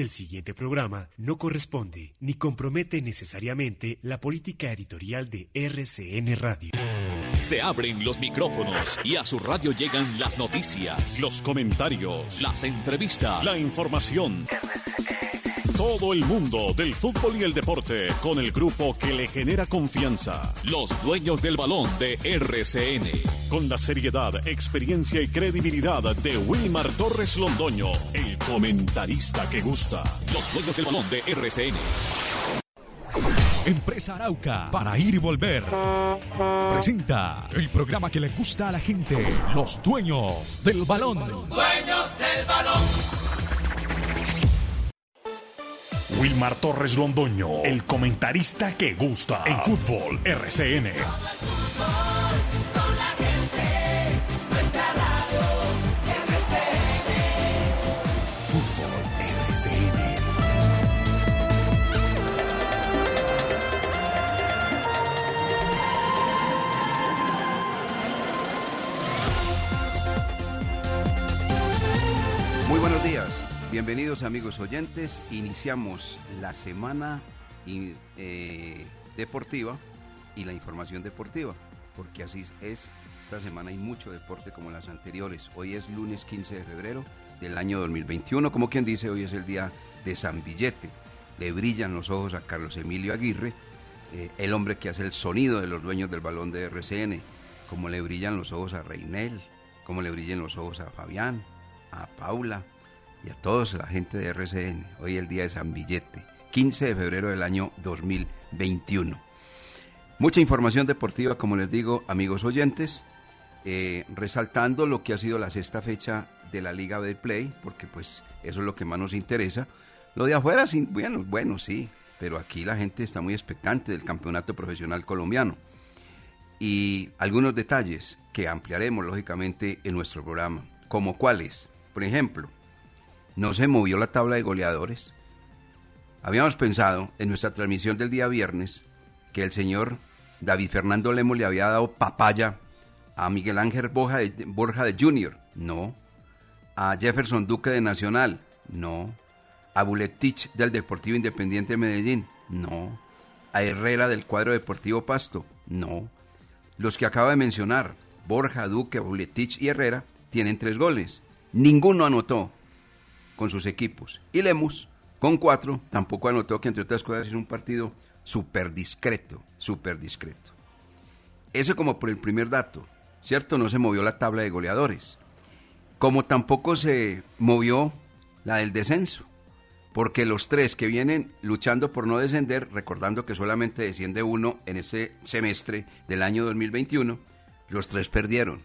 del siguiente programa no corresponde ni compromete necesariamente la política editorial de RCN Radio. Se abren los micrófonos y a su radio llegan las noticias, los comentarios, las entrevistas, la información. Todo el mundo del fútbol y el deporte con el grupo que le genera confianza. Los dueños del balón de RCN. Con la seriedad, experiencia y credibilidad de Wilmar Torres Londoño, el comentarista que gusta. Los dueños del balón de RCN. Empresa Arauca, para ir y volver. Presenta el programa que le gusta a la gente, los dueños del balón. Dueños del balón. Wilmar Torres Londoño, el comentarista que gusta en fútbol RCN. Bienvenidos amigos oyentes, iniciamos la semana eh, deportiva y la información deportiva, porque así es, esta semana hay mucho deporte como las anteriores. Hoy es lunes 15 de febrero del año 2021, como quien dice, hoy es el día de San Billete. Le brillan los ojos a Carlos Emilio Aguirre, eh, el hombre que hace el sonido de los dueños del balón de RCN, como le brillan los ojos a Reinel, como le brillan los ojos a Fabián, a Paula, y a todos la gente de RCN. Hoy el día de San Billete, 15 de febrero del año 2021. Mucha información deportiva, como les digo, amigos oyentes, eh, resaltando lo que ha sido la sexta fecha de la Liga de Play, porque pues eso es lo que más nos interesa. Lo de afuera, sí, bueno, bueno, sí, pero aquí la gente está muy expectante del campeonato profesional colombiano. Y algunos detalles que ampliaremos, lógicamente, en nuestro programa, como cuáles. Por ejemplo, no se movió la tabla de goleadores. Habíamos pensado en nuestra transmisión del día viernes que el señor David Fernando Lemos le había dado papaya a Miguel Ángel Borja de, Borja de Junior. No. A Jefferson Duque de Nacional. No. A Buletich del Deportivo Independiente de Medellín. No. A Herrera del cuadro Deportivo Pasto. No. Los que acaba de mencionar, Borja, Duque, Buletich y Herrera, tienen tres goles. Ninguno anotó con sus equipos. Y Lemus, con cuatro, tampoco anotó que, entre otras cosas, es un partido súper discreto, súper discreto. Eso como por el primer dato, ¿cierto? No se movió la tabla de goleadores. Como tampoco se movió la del descenso. Porque los tres que vienen luchando por no descender, recordando que solamente desciende uno en ese semestre del año 2021, los tres perdieron.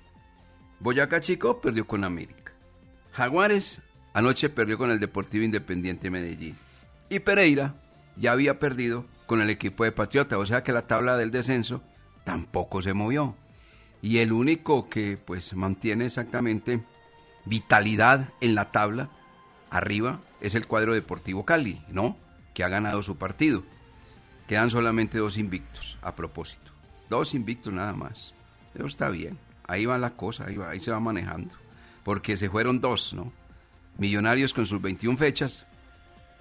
Boyacá Chico perdió con América. Jaguares anoche perdió con el Deportivo Independiente Medellín. Y Pereira ya había perdido con el equipo de Patriota, o sea que la tabla del descenso tampoco se movió. Y el único que pues mantiene exactamente vitalidad en la tabla arriba es el cuadro Deportivo Cali, ¿no? Que ha ganado su partido. Quedan solamente dos invictos, a propósito. Dos invictos nada más. Eso está bien. Ahí va la cosa, ahí, se va manejando. Porque se fueron dos, ¿no? Millonarios con sus 21 fechas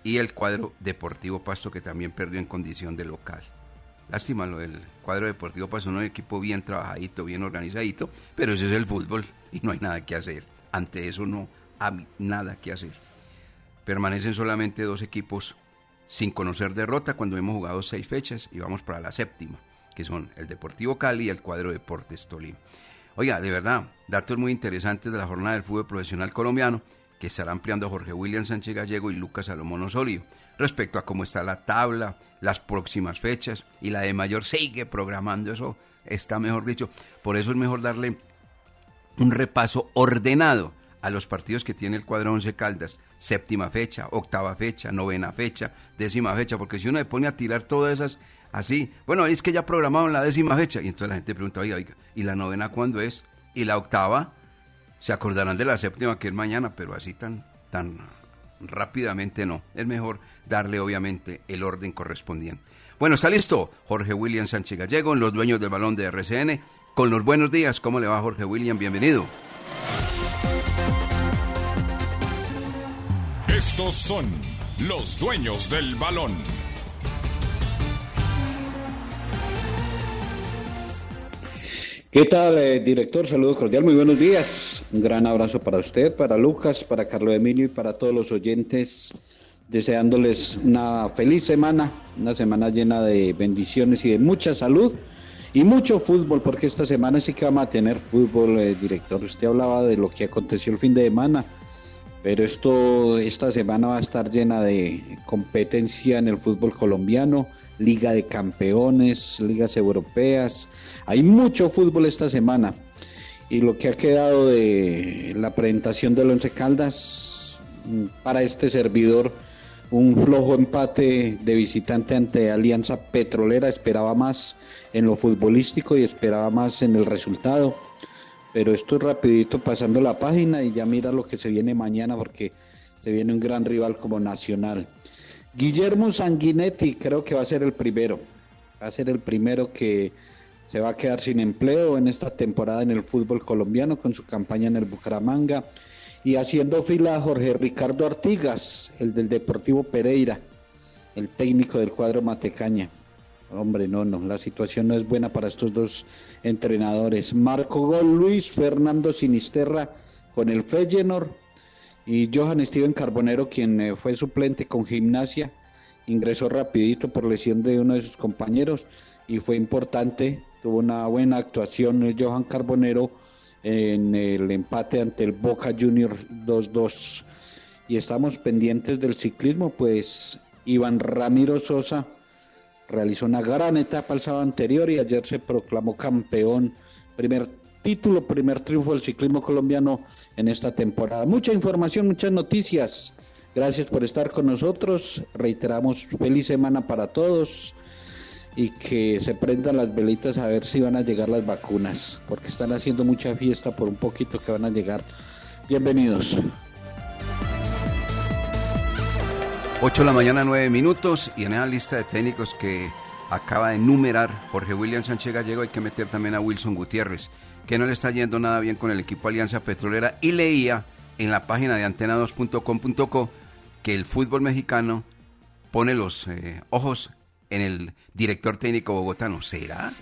y el cuadro Deportivo Pasto que también perdió en condición de local. Lástima lo del cuadro Deportivo Pasto, un equipo bien trabajadito, bien organizadito, pero ese es el fútbol y no hay nada que hacer. Ante eso no hay nada que hacer. Permanecen solamente dos equipos sin conocer derrota cuando hemos jugado seis fechas y vamos para la séptima, que son el Deportivo Cali y el cuadro Deportes Tolima. Oiga, de verdad, datos muy interesantes de la jornada del fútbol profesional colombiano que estará ampliando Jorge William Sánchez Gallego y Lucas Salomón Osorio respecto a cómo está la tabla, las próximas fechas y la de mayor sigue programando eso, está mejor dicho. Por eso es mejor darle un repaso ordenado a los partidos que tiene el cuadro Once Caldas, séptima fecha, octava fecha, novena fecha, décima fecha, porque si uno le pone a tirar todas esas así, bueno, es que ya programaron la décima fecha, y entonces la gente pregunta, oiga, oiga, ¿y la novena cuándo es? ¿Y la octava? Se acordarán de la séptima que es mañana, pero así tan, tan rápidamente no. Es mejor darle obviamente el orden correspondiente. Bueno, está listo Jorge William Sánchez Gallego, en los dueños del balón de RCN, con los buenos días. ¿Cómo le va Jorge William? Bienvenido. Estos son los dueños del balón. ¿Qué tal, eh, director? Saludos cordial, muy buenos días. Un gran abrazo para usted, para Lucas, para Carlos Emilio y para todos los oyentes, deseándoles una feliz semana, una semana llena de bendiciones y de mucha salud y mucho fútbol, porque esta semana sí que vamos a tener fútbol, eh, director. Usted hablaba de lo que aconteció el fin de semana, pero esto, esta semana va a estar llena de competencia en el fútbol colombiano Liga de Campeones, ligas europeas. Hay mucho fútbol esta semana. Y lo que ha quedado de la presentación del Once Caldas para este servidor, un flojo empate de visitante ante Alianza Petrolera, esperaba más en lo futbolístico y esperaba más en el resultado. Pero esto es rapidito pasando la página y ya mira lo que se viene mañana porque se viene un gran rival como Nacional. Guillermo Sanguinetti creo que va a ser el primero. Va a ser el primero que se va a quedar sin empleo en esta temporada en el fútbol colombiano con su campaña en el Bucaramanga. Y haciendo fila a Jorge Ricardo Artigas, el del Deportivo Pereira, el técnico del cuadro Matecaña. Hombre, no, no, la situación no es buena para estos dos entrenadores. Marco Gol Luis Fernando Sinisterra con el Feyenoord y Johan Steven Carbonero, quien eh, fue suplente con gimnasia, ingresó rapidito por lesión de uno de sus compañeros y fue importante, tuvo una buena actuación eh, Johan Carbonero en el empate ante el Boca Juniors 2-2. Y estamos pendientes del ciclismo, pues Iván Ramiro Sosa realizó una gran etapa el sábado anterior y ayer se proclamó campeón, primer título, primer triunfo del ciclismo colombiano en esta temporada. Mucha información, muchas noticias. Gracias por estar con nosotros. Reiteramos feliz semana para todos y que se prendan las velitas a ver si van a llegar las vacunas, porque están haciendo mucha fiesta por un poquito que van a llegar. Bienvenidos. 8 de la mañana, 9 minutos, y en esa lista de técnicos que acaba de enumerar Jorge William Sánchez Gallego hay que meter también a Wilson Gutiérrez que no le está yendo nada bien con el equipo Alianza Petrolera y leía en la página de antena2.com.co que el fútbol mexicano pone los eh, ojos en el director técnico bogotano. ¿Será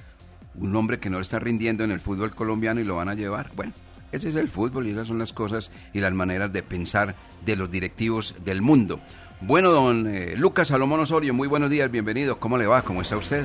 un hombre que no está rindiendo en el fútbol colombiano y lo van a llevar? Bueno, ese es el fútbol y esas son las cosas y las maneras de pensar de los directivos del mundo. Bueno, don eh, Lucas Salomón Osorio, muy buenos días, bienvenido. ¿Cómo le va? ¿Cómo está usted?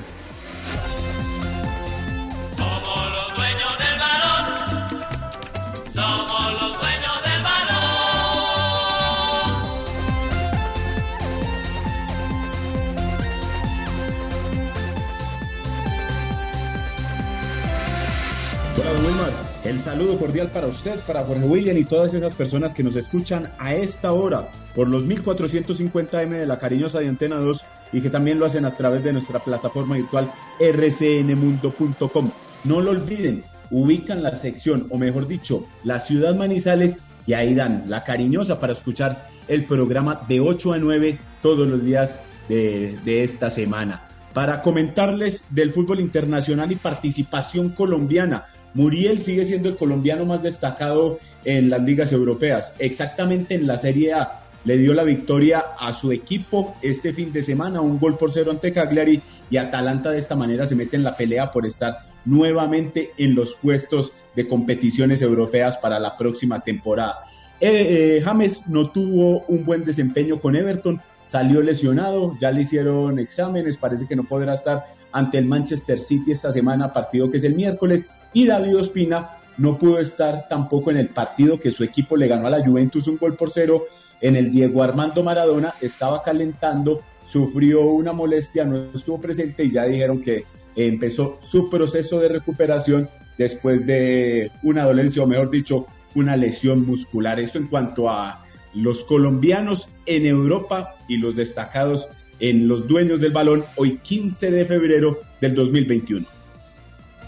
El saludo cordial para usted, para Jorge William y todas esas personas que nos escuchan a esta hora por los 1450M de la cariñosa de Antena 2 y que también lo hacen a través de nuestra plataforma virtual rcnmundo.com. No lo olviden, ubican la sección, o mejor dicho, la ciudad Manizales y ahí dan la cariñosa para escuchar el programa de 8 a 9 todos los días de, de esta semana para comentarles del fútbol internacional y participación colombiana. Muriel sigue siendo el colombiano más destacado en las ligas europeas. Exactamente en la Serie A le dio la victoria a su equipo este fin de semana, un gol por cero ante Cagliari y Atalanta de esta manera se mete en la pelea por estar nuevamente en los puestos de competiciones europeas para la próxima temporada. Eh, eh, James no tuvo un buen desempeño con Everton, salió lesionado, ya le hicieron exámenes, parece que no podrá estar ante el Manchester City esta semana, partido que es el miércoles, y David Ospina no pudo estar tampoco en el partido que su equipo le ganó a la Juventus un gol por cero en el Diego Armando Maradona, estaba calentando, sufrió una molestia, no estuvo presente y ya dijeron que empezó su proceso de recuperación después de una dolencia, o mejor dicho, una lesión muscular. Esto en cuanto a los colombianos en Europa y los destacados en los dueños del balón hoy 15 de febrero del 2021.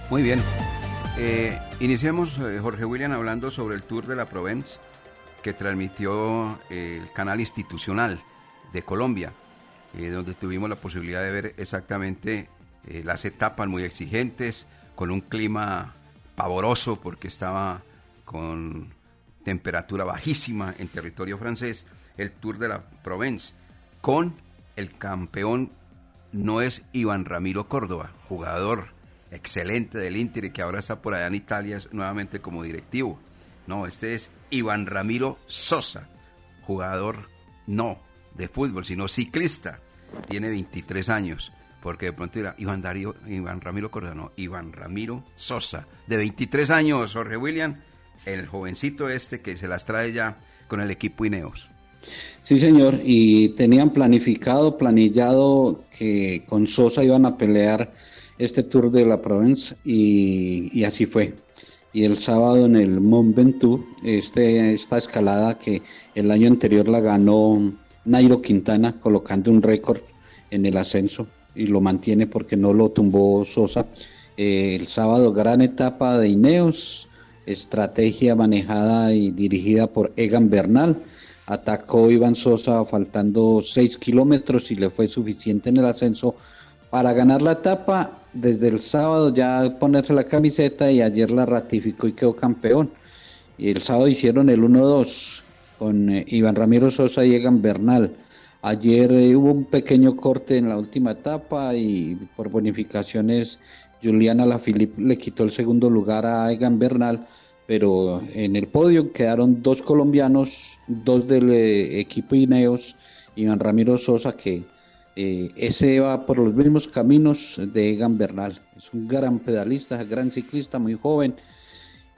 Muy bien. Eh, iniciemos, eh, Jorge William, hablando sobre el Tour de la Provence que transmitió el canal institucional de Colombia, eh, donde tuvimos la posibilidad de ver exactamente las etapas muy exigentes, con un clima pavoroso porque estaba con temperatura bajísima en territorio francés, el Tour de la Provence. con el campeón, no es Iván Ramiro Córdoba, jugador excelente del Inter que ahora está por allá en Italia nuevamente como directivo. No, este es Iván Ramiro Sosa, jugador no de fútbol, sino ciclista. Tiene 23 años, porque de pronto era Iván, Darío, Iván Ramiro Córdoba, no, Iván Ramiro Sosa, de 23 años, Jorge William, el jovencito este que se las trae ya con el equipo Ineos. Sí, señor, y tenían planificado, planillado que con Sosa iban a pelear este Tour de la Provence y, así fue. Y el sábado en el Mont Ventoux, este, esta escalada que el año anterior la ganó Nairo Quintana, colocando un récord en el ascenso y lo mantiene porque no lo tumbó Sosa. Eh, el sábado, gran etapa de Ineos, estrategia manejada y dirigida por Egan Bernal atacó Iván Sosa faltando 6 kilómetros y le fue suficiente en el ascenso para ganar la etapa. Desde el sábado ya ponerse la camiseta y ayer la ratificó y quedó campeón. Y el sábado hicieron el 1-2 con eh, Iván Ramiro Sosa y Egan Bernal. Ayer eh, hubo un pequeño corte en la última etapa y por bonificaciones Juliana Lafilippe le quitó el segundo lugar a Egan Bernal pero en el podio quedaron dos colombianos, dos del eh, equipo Ineos, Iván Ramiro Sosa, que eh, ese va por los mismos caminos de Egan Bernal. Es un gran pedalista, gran ciclista, muy joven.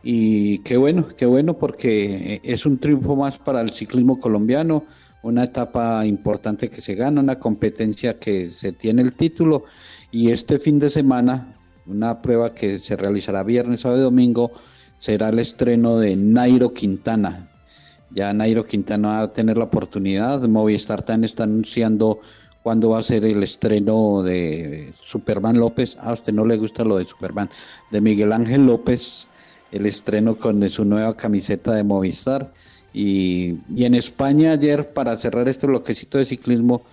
Y qué bueno, qué bueno porque eh, es un triunfo más para el ciclismo colombiano, una etapa importante que se gana, una competencia que se tiene el título y este fin de semana, una prueba que se realizará viernes, sábado y domingo, será el estreno de Nairo Quintana. Ya Nairo Quintana va a tener la oportunidad. Movistar también está anunciando cuándo va a ser el estreno de Superman López. A usted no le gusta lo de Superman. De Miguel Ángel López, el estreno con su nueva camiseta de Movistar. Y, en España ayer, para cerrar este bloquecito de ciclismo,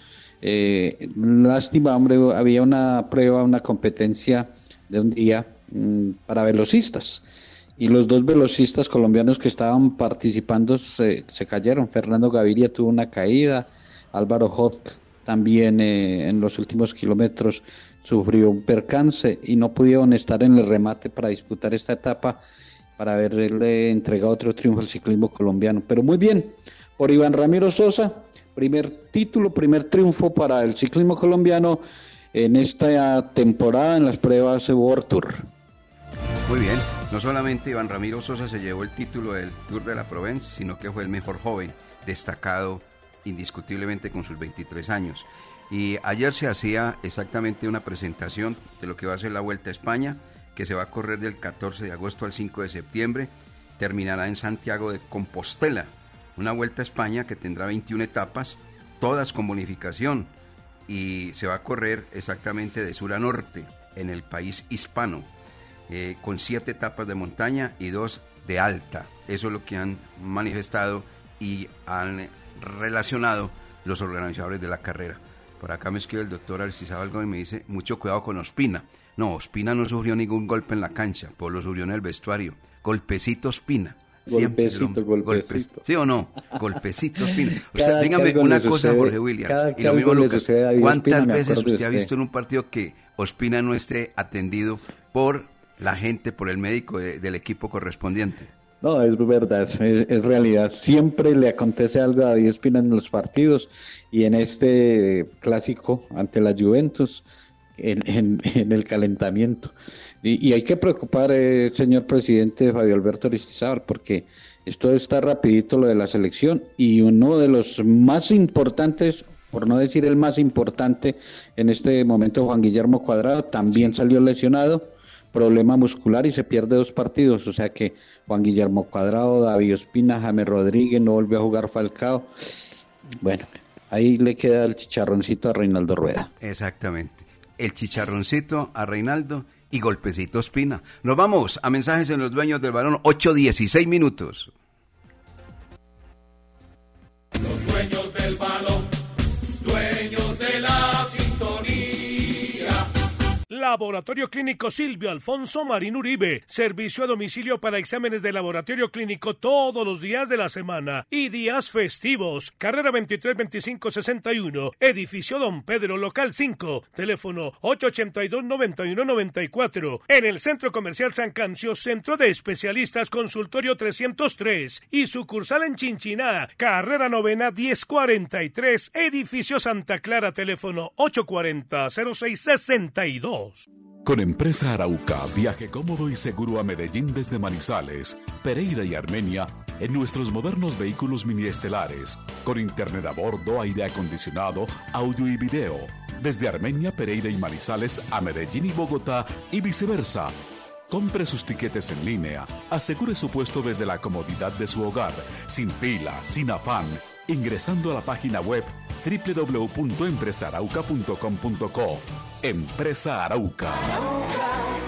eh, lástima, hombre, había una prueba, una competencia de un día mm, para velocistas y los dos velocistas colombianos que estaban participando se, cayeron. Fernando Gaviria tuvo una caída, Álvaro Hodk también eh, en los últimos kilómetros sufrió un percance y no pudieron estar en el remate para disputar esta etapa para haberle entregado otro triunfo al ciclismo colombiano. Pero muy bien, por Iván Ramiro Sosa, primer título, primer triunfo para el ciclismo colombiano en esta temporada en las pruebas World Tour. Muy bien, no solamente Iván Ramiro Sosa se llevó el título del Tour de la Provence, sino que fue el mejor joven, destacado indiscutiblemente con sus 23 años. Y ayer se hacía exactamente una presentación de lo que va a ser la Vuelta a España, que se va a correr del 14 de agosto al 5 de septiembre, terminará en Santiago de Compostela, una Vuelta a España que tendrá 21 etapas, todas con bonificación, y se va a correr exactamente de sur a norte en el país hispano eh, con siete etapas de montaña y dos de alta. Eso es lo que han manifestado y han relacionado los organizadores de la carrera. Por acá me escribe el doctor algo y me dice, mucho cuidado con Ospina. No, Ospina no sufrió ningún golpe en la cancha, por lo sufrió en el vestuario. Golpecito Ospina. Golpecito, golpecito. ¿Sí o no? Golpecito Ospina. Usted, dígame una cosa, Jorge William. y lo mismo Lucas. ¿Cuántas veces usted ha visto en un partido que Ospina no esté atendido por la gente, por el médico del equipo correspondiente. No, es verdad, es, realidad. Siempre le acontece algo a David Espina en los partidos y en este clásico ante la Juventus, en, el calentamiento. Y, hay que preocupar, eh, señor presidente Fabio Alberto Aristizábal, porque esto está rapidito lo de la selección y uno de los más importantes, por no decir el más importante en este momento, Juan Guillermo Cuadrado, también salió lesionado problema muscular y se pierde dos partidos. O sea que Juan Guillermo Cuadrado, David Ospina, Jaime Rodríguez, no volvió a jugar Falcao. Bueno, ahí le queda el chicharroncito a Reinaldo Rueda. Exactamente. El chicharroncito a Reinaldo y golpecito Ospina. Nos vamos a mensajes en los dueños del balón, 8-16 minutos. Los dueños Laboratorio Clínico Silvio Alfonso Marín Uribe. Servicio a domicilio para exámenes de laboratorio clínico todos los días de la semana y días festivos. Carrera 23 25 61. Edificio Don Pedro, local 5. Teléfono 882 91 94. En el Centro Comercial San Cancio, Centro de Especialistas Consultorio 303 y sucursal en Chinchiná, carrera novena 1043, edificio Santa Clara, teléfono 840-0662. Con Empresa Arauca, viaje cómodo y seguro a Medellín desde Manizales, Pereira y Armenia en nuestros modernos vehículos miniestelares, con internet a bordo, aire acondicionado, audio y video, desde Armenia, Pereira y Manizales a Medellín y Bogotá y viceversa Compre sus tiquetes en línea, asegure su puesto desde la comodidad de su hogar, sin fila, sin afán, ingresando a la página web www.empresarauca.com.co. Empresa Arauca.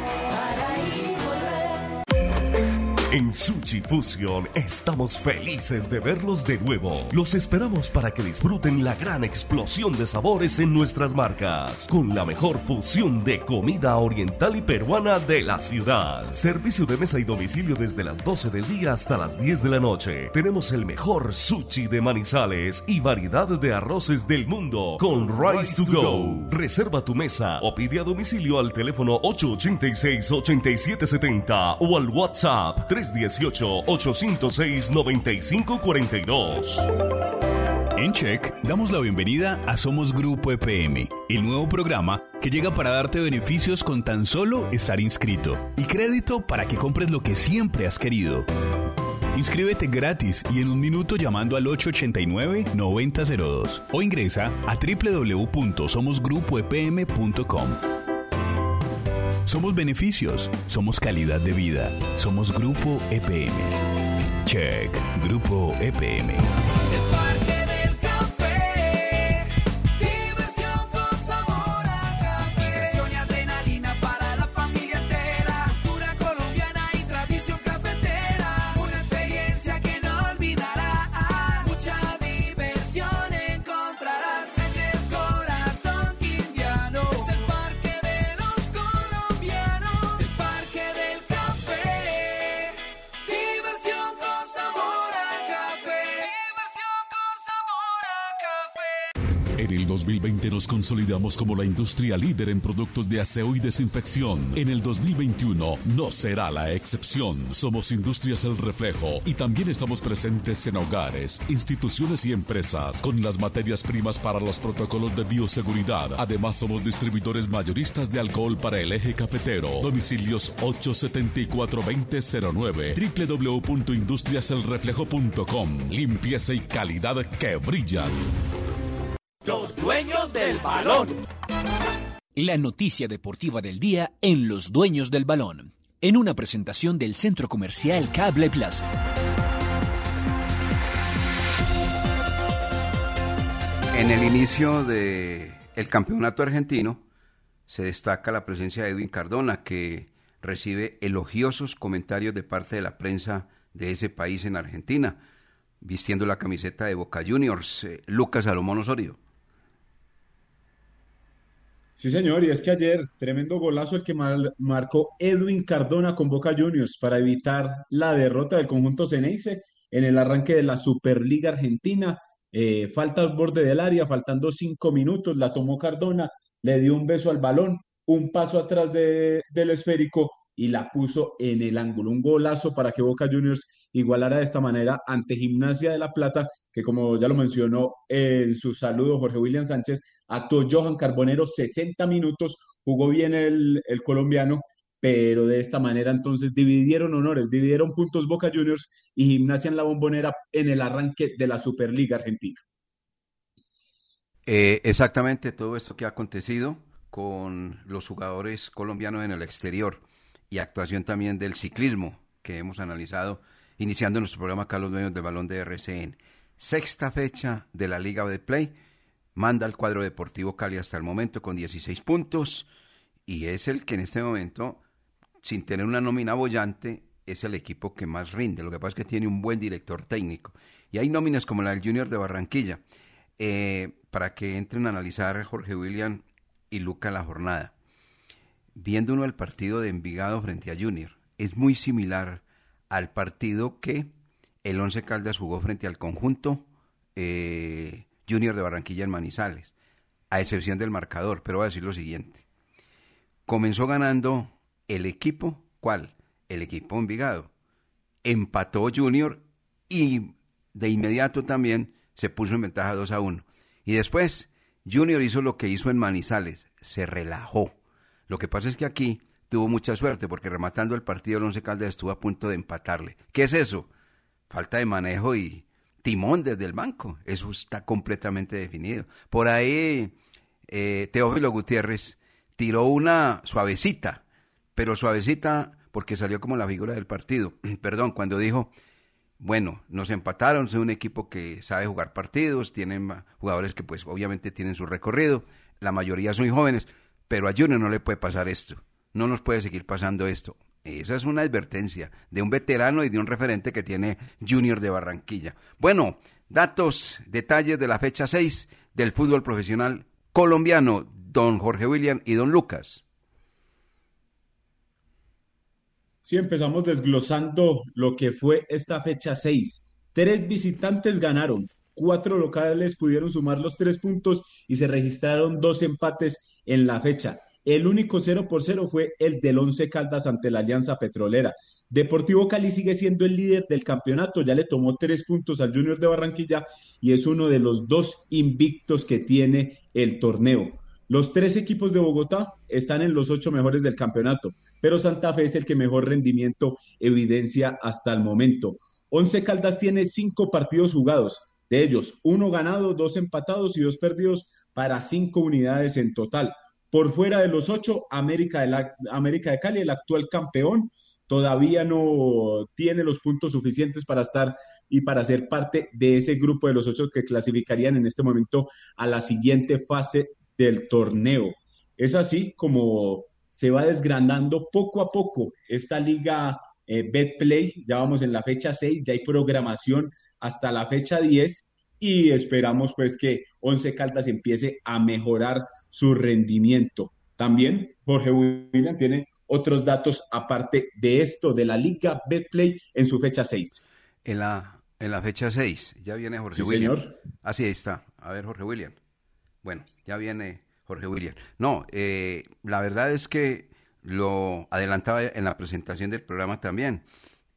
En Sushi Fusion estamos felices de verlos de nuevo. Los esperamos para que disfruten la gran explosión de sabores en nuestras marcas, con la mejor fusión de comida oriental y peruana de la ciudad. Servicio de mesa y domicilio desde las 12 del día hasta las 10 de la noche. Tenemos el mejor sushi de manizales y variedad de arroces del mundo con Rice, to, go. Reserva tu mesa o pide a domicilio al teléfono 886-8770 o al WhatsApp 318-806-9542. En Check damos la bienvenida a Somos Grupo EPM, el nuevo programa que llega para darte beneficios con tan solo estar inscrito y crédito para que compres lo que siempre has querido. Inscríbete gratis y en un minuto llamando al 889-9002 o ingresa a www.somosgrupoepm.com. Somos beneficios, somos calidad de vida, somos Grupo EPM. Check, Grupo EPM. 2020 nos consolidamos como la industria líder en productos de aseo y desinfección. En el 2021 no será la excepción. Somos Industrias El Reflejo y también estamos presentes en hogares, instituciones y empresas con las materias primas para los protocolos de bioseguridad. Además somos distribuidores mayoristas de alcohol para el eje cafetero. Domicilios 874-2009 www.industriaselreflejo.com Limpieza y calidad que brillan. Los dueños del balón. La noticia deportiva del día en Los Dueños del Balón, en una presentación del Centro Comercial Cable Plaza. En el inicio del el campeonato argentino se destaca la presencia de Edwin Cardona, que recibe elogiosos comentarios de parte de la prensa de ese país en Argentina, vistiendo la camiseta de Boca Juniors, eh, Lucas Salomón Osorio. Sí, señor, y es que ayer tremendo golazo el que marcó Edwin Cardona con Boca Juniors para evitar la derrota del conjunto Ceneice en el arranque de la Superliga Argentina. Eh, falta al borde del área, faltando cinco minutos, la tomó Cardona, le dio un beso al balón, un paso atrás de, del esférico y la puso en el ángulo. Un golazo para que Boca Juniors igualara de esta manera ante Gimnasia de la Plata, que como ya lo mencionó en su saludo Jorge William Sánchez, actuó Johan Carbonero 60 minutos, jugó bien el, el colombiano, pero de esta manera entonces dividieron honores, dividieron puntos Boca Juniors y Gimnasia en la bombonera en el arranque de la Superliga Argentina. Eh, exactamente todo esto que ha acontecido con los jugadores colombianos en el exterior y actuación también del ciclismo que hemos analizado iniciando nuestro programa Carlos Dueños del Balón de RCN. Sexta fecha de la Liga de Play. Manda el cuadro deportivo Cali hasta el momento con 16 puntos y es el que en este momento, sin tener una nómina bollante, es el equipo que más rinde. Lo que pasa es que tiene un buen director técnico. Y hay nóminas como la del Junior de Barranquilla, eh, para que entren a analizar Jorge William y Luca la jornada. Viendo uno el partido de Envigado frente a Junior, es muy similar al partido que el Once Caldas jugó frente al conjunto eh, Junior de Barranquilla en Manizales, a excepción del marcador, pero voy a decir lo siguiente. Comenzó ganando el equipo, ¿cuál? El equipo Envigado. Empató Junior y de inmediato también se puso en ventaja 2 a 1. Y después Junior hizo lo que hizo en Manizales, se relajó. Lo que pasa es que aquí tuvo mucha suerte porque rematando el partido el Once Caldas estuvo a punto de empatarle. ¿Qué es eso? Falta de manejo y timón desde el banco. Eso está completamente definido. Por ahí eh, Teófilo Gutiérrez tiró una suavecita, pero suavecita porque salió como la figura del partido. Perdón, cuando dijo bueno, nos empataron, es un equipo que sabe jugar partidos, tienen jugadores que pues obviamente tienen su recorrido, la mayoría son jóvenes, pero a Junior no le puede pasar esto, no nos puede seguir pasando esto. Esa es una advertencia de un veterano y de un referente que tiene Junior de Barranquilla. Bueno, datos, detalles de la fecha 6 del fútbol profesional colombiano, don Jorge William y don Lucas. Sí, empezamos desglosando lo que fue esta fecha 6. Tres visitantes ganaron, cuatro locales pudieron sumar los tres puntos y se registraron dos empates en la fecha. El único 0 por 0 fue el del Once Caldas ante la Alianza Petrolera. Deportivo Cali sigue siendo el líder del campeonato, ya le tomó tres puntos al Junior de Barranquilla y es uno de los dos invictos que tiene el torneo. Los tres equipos de Bogotá están en los ocho mejores del campeonato, pero Santa Fe es el que mejor rendimiento evidencia hasta el momento. Once Caldas tiene cinco partidos jugados, de ellos uno ganado, dos empatados y dos perdidos para cinco unidades en total. Por fuera de los ocho, América de, América de Cali, el actual campeón, todavía no tiene los puntos suficientes para estar y para ser parte de ese grupo de los ocho que clasificarían en este momento a la siguiente fase del torneo. Es así como se va desgranando poco a poco esta liga eh, Betplay. Ya vamos en la fecha 6, ya hay programación hasta la fecha 10 y esperamos pues que Once Caldas empiece a mejorar su rendimiento. También Jorge William tiene otros datos aparte de esto, de la liga Betplay en su fecha 6. En la, en la fecha 6, ya viene Jorge William. Señor. Así está. A ver, Jorge William. Bueno, ya viene Jorge William. No, eh, la verdad es que lo adelantaba en la presentación del programa también.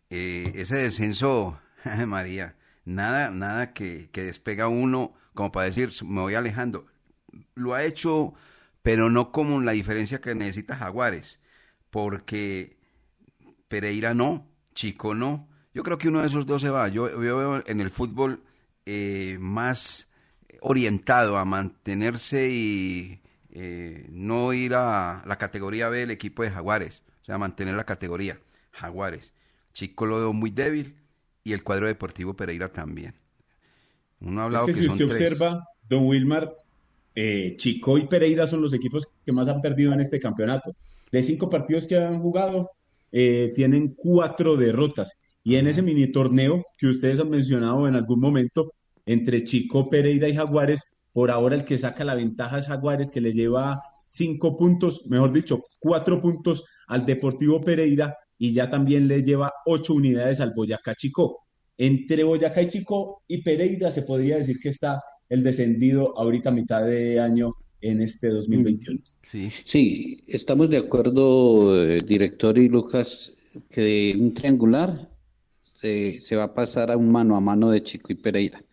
Eh, ese descenso, María, nada, nada que, que despega uno como para decir, me voy alejando. Lo ha hecho, pero no como la diferencia que necesita Jaguares, porque Pereira no, Chico no. Yo creo que uno de esos dos se va. Yo, veo en el fútbol eh, más orientado a mantenerse y eh, no ir a la categoría B del equipo de Jaguares, o sea, mantener la categoría Jaguares. Chico lo veo muy débil y el cuadro deportivo Pereira también. Uno ha hablado es que, si usted observa, don Wilmar, eh, Chico y Pereira son los equipos que más han perdido en este campeonato. De cinco partidos que han jugado, eh, tienen cuatro derrotas. Y en ese mini torneo que ustedes han mencionado en algún momento, entre Chico, Pereira y Jaguares. Por ahora el que saca la ventaja es Jaguares, que le lleva cinco puntos, mejor dicho, cuatro puntos al Deportivo Pereira y ya también le lleva ocho unidades al Boyacá Chico. Entre Boyacá y Chico y Pereira se podría decir que está el descendido ahorita a mitad de año en este 2021. Sí, sí estamos de acuerdo, eh, director y Lucas, que de un triangular se, se va a pasar a un mano a mano de Chico y Pereira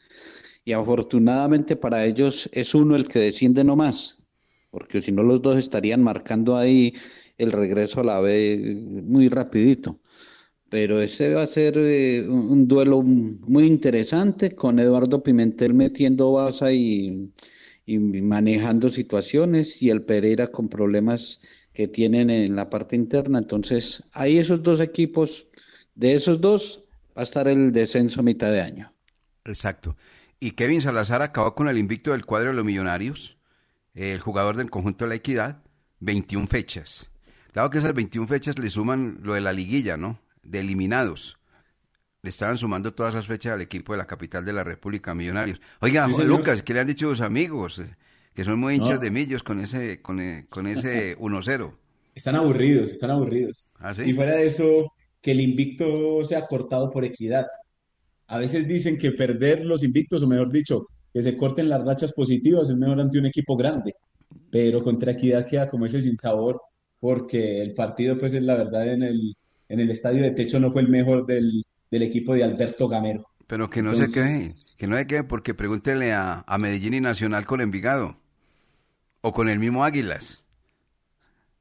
y afortunadamente para ellos es uno el que desciende nomás, porque si no los dos estarían marcando ahí el regreso a la B muy rapidito. Pero ese va a ser eh, un duelo muy interesante con Eduardo Pimentel metiendo baza y, y manejando situaciones y el Pereira con problemas que tienen en la parte interna. Entonces, ahí esos dos equipos, de esos dos, va a estar el descenso a mitad de año. Exacto. Y Kevin Salazar acabó con el invicto del cuadro de los millonarios, el jugador del conjunto de la equidad, 21 fechas. Claro que esas 21 fechas le suman lo de la liguilla, ¿no? De eliminados. Le estaban sumando todas esas fechas al equipo de la capital de la República, Millonarios. Oiga, Lucas, ¿qué le han dicho sus amigos? Que son muy hinchas de millos con ese, con, eh, con ese 1-0. Están aburridos, están aburridos. ¿Ah, sí? Y fuera de eso, que el invicto sea cortado por equidad. A veces dicen que perder los invictos, o mejor dicho, que se corten las rachas positivas es mejor ante un equipo grande. Pero contra equidad queda como ese sinsabor, porque el partido, pues, es la verdad, en el, en el estadio de techo no fue el mejor del, del equipo de Alberto Gamero. Pero que no se quede, que no se quede, porque pregúntele a, a Medellín y Nacional con Envigado. O con el mismo Águilas.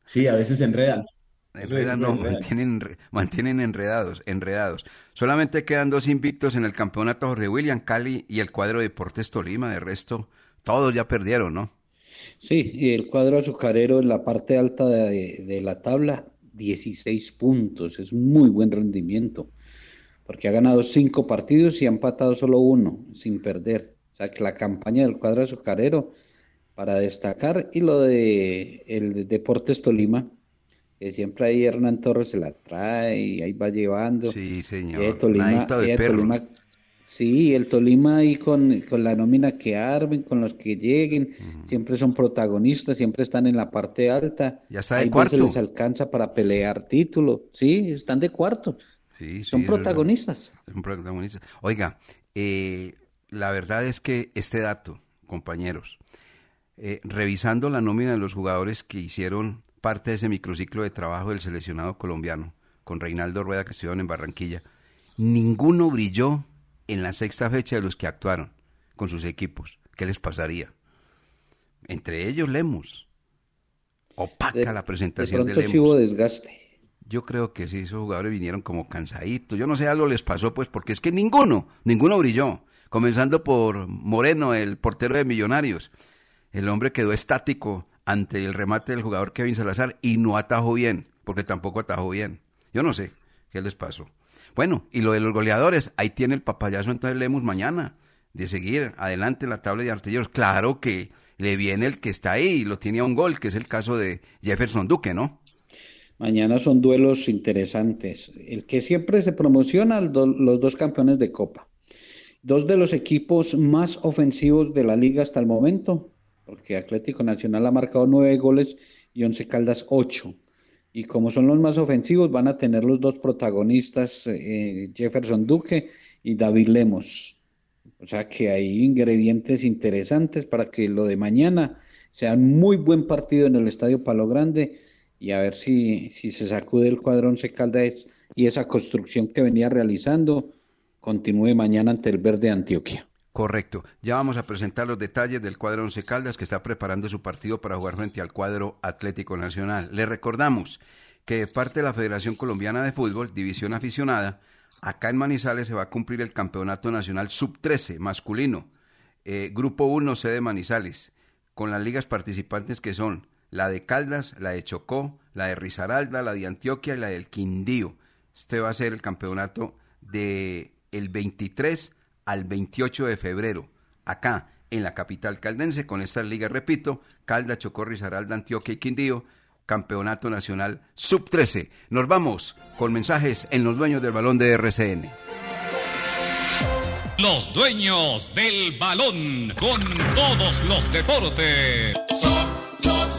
Sí, a veces enredan. Enredan, no, enredar. mantienen, mantienen enredados, enredados. Solamente quedan dos invictos en el campeonato Jorge William Cali y el cuadro Deportes Tolima. De resto, todos ya perdieron, ¿no? Sí, y el cuadro azucarero en la parte alta de, de la tabla, 16 puntos, es muy buen rendimiento, porque ha ganado cinco partidos y ha empatado solo uno, sin perder. O sea que la campaña del cuadro azucarero para destacar y lo de el de Deportes Tolima, que siempre ahí Hernán Torres se la trae y ahí va llevando. Sí, Y señor. Tolima, de y. Tolima- sí, el Tolima ahí con, con la nómina que armen, con los que lleguen, siempre son protagonistas, siempre están en la parte alta. Ya está de Ahí cuarto. se les alcanza para pelear título. Sí, están de cuarto. Sí, Son protagonistas. Son protagonistas. Oiga, eh, la verdad es que este dato, compañeros, eh, revisando la nómina de los jugadores que hicieron parte de ese microciclo de trabajo del seleccionado colombiano, con Reinaldo Rueda que estuvieron en Barranquilla, ninguno brilló en la sexta fecha de los que actuaron con sus equipos. ¿Qué les pasaría? Entre ellos Lemus. Opaca De- la De presentación de, pronto Lemus. sí hubo desgaste. Yo creo que sí, esos jugadores vinieron como cansaditos. Yo no sé, algo les pasó, pues, porque es que ninguno, ninguno brilló. Comenzando por Moreno, el portero de Millonarios. El hombre quedó estático ante el remate del jugador Kevin Salazar y no atajó bien, porque tampoco atajó bien. Yo no sé qué les pasó. Bueno, y lo de los goleadores, ahí tiene el papayazo, entonces leemos mañana, de seguir adelante la tabla de artilleros. Claro que le viene el que está ahí y lo tiene a un gol, que es el caso de Jefferson Duque, ¿no? Mañana son duelos interesantes. El que siempre se promociona, los dos campeones de Copa. Dos de los equipos más ofensivos de la liga hasta el momento, porque Atlético Nacional ha marcado nueve goles y Once Caldas ocho. Y como son los más ofensivos, van a tener los dos protagonistas, eh, Jefferson Duque y David Lemos. O sea que hay ingredientes interesantes para que lo de mañana sea un muy buen partido en el Estadio Palo Grande y a ver si, si se sacude el Once Caldas y esa construcción que venía realizando continúe mañana ante el Verde Antioquia. Correcto. Ya vamos a presentar los detalles del cuadro Once Caldas que está preparando su partido para jugar frente al cuadro Atlético Nacional. Le recordamos que de parte de la Federación Colombiana de Fútbol, División Aficionada, acá en Manizales se va a cumplir el Campeonato Nacional Sub-13 masculino, eh, Grupo 1 sede Manizales, con las ligas participantes que son la de Caldas, la de Chocó, la de Risaralda, la de Antioquia y la del Quindío. Este va a ser el campeonato de el 23 al 28 de febrero, acá en la capital caldense, con estas ligas, repito, Caldas, Chocó, Risaralda, Antioquia y Quindío, Campeonato Nacional Sub-13. Nos vamos con mensajes en los dueños del balón de RCN. Los dueños del balón con todos los deportes. Los